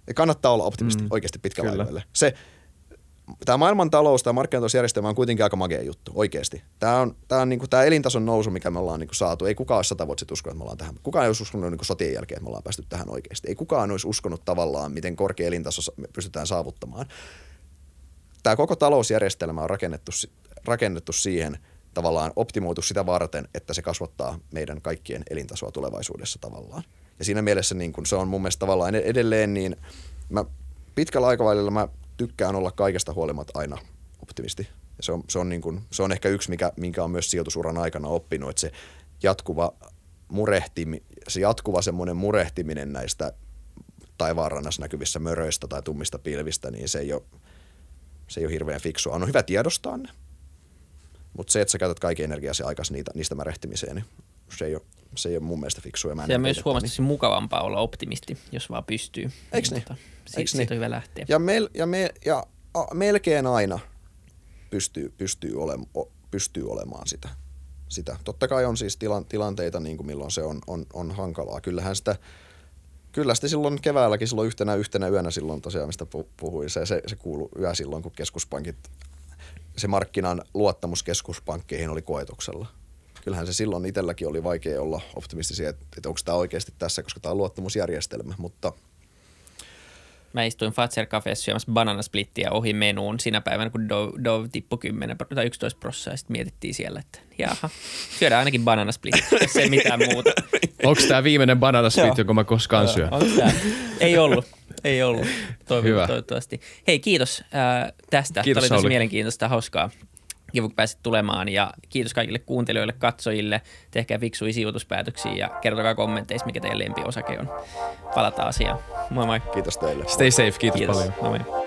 Ja kannattaa olla optimisti mm, oikeasti pitkällä aikavälillä. Se, tämä maailmantalous, tämä markkinatalousjärjestelmä on kuitenkin aika magea juttu, oikeasti. Tämä, on, tämä, on, niin kuin, tämä elintason nousu, mikä me ollaan niin kuin, saatu. Ei kukaan olisi sata vuotta sitten uskonut, että me ollaan tähän. Kukaan ei olisi uskonut niin kuin, sotien jälkeen, että me ollaan päästy tähän oikeasti. Ei kukaan olisi uskonut tavallaan, miten korkea elintaso me pystytään saavuttamaan. Tämä koko talousjärjestelmä on rakennettu, rakennettu siihen, tavallaan optimoitu sitä varten, että se kasvattaa meidän kaikkien elintasoa tulevaisuudessa tavallaan. Ja siinä mielessä niin kun se on mun mielestä tavallaan edelleen niin, mä pitkällä aikavälillä mä tykkään olla kaikesta huolimatta aina optimisti. Ja se on, se on, niin kun, se on ehkä yksi, mikä, minkä on myös sijoitusuran aikana oppinut, että se jatkuva murehtimi, se jatkuva semmoinen murehtiminen näistä taivaanrannassa näkyvissä möröistä tai tummista pilvistä, niin se ei ole, se ei ole hirveän fiksua. On hyvä tiedostaa ne, mutta se, että sä käytät kaikki energiasi aikas niitä, niistä märehtimiseen, niin se ei ole, se ei ole mun mielestä fiksua. Se on myös huomattavasti niin. mukavampaa olla optimisti, jos vaan pystyy. Eikö niin? Siitä, Eiks niin? on hyvä lähteä. Ja, mel, ja, me, ja a, melkein aina pystyy, pystyy, ole, o, pystyy olemaan sitä. sitä. Totta kai on siis tilan, tilanteita, niin kuin milloin se on, on, on hankalaa. Kyllähän sitä, kyllä sitä silloin keväälläkin, silloin yhtenä, yhtenä yönä silloin tosiaan, mistä puhuin, se, se, se kuului yö silloin, kun keskuspankit, se markkinan luottamus keskuspankkeihin oli koetuksella kyllähän se silloin itselläkin oli vaikea olla optimistisia, että, että onko tämä oikeasti tässä, koska tämä on luottamusjärjestelmä, mutta Mä istuin Fatser Cafeessa syömässä bananasplittiä ohi menuun siinä päivänä, kun Dove, Dove tippui 10 tai 11 prosenttia, ja sitten mietittiin siellä, että jaha, syödään ainakin bananasplit, jos ei mitään muuta. Onko tämä viimeinen bananasplit, jonka mä koskaan syön? Ei ollut, ei ollut, Toivon, Hyvä. toivottavasti. Hei, kiitos äh, tästä. Kiitos, Tämä oli tosi mielenkiintoista, hauskaa kiva, kun pääsit tulemaan ja kiitos kaikille kuuntelijoille, katsojille. Tehkää fiksuja sijoituspäätöksiä ja kertokaa kommenteissa, mikä teidän lempiosake on. Palataan asiaan. Moi moi. Kiitos teille. Stay safe, kiitos, kiitos. paljon. Moi moi.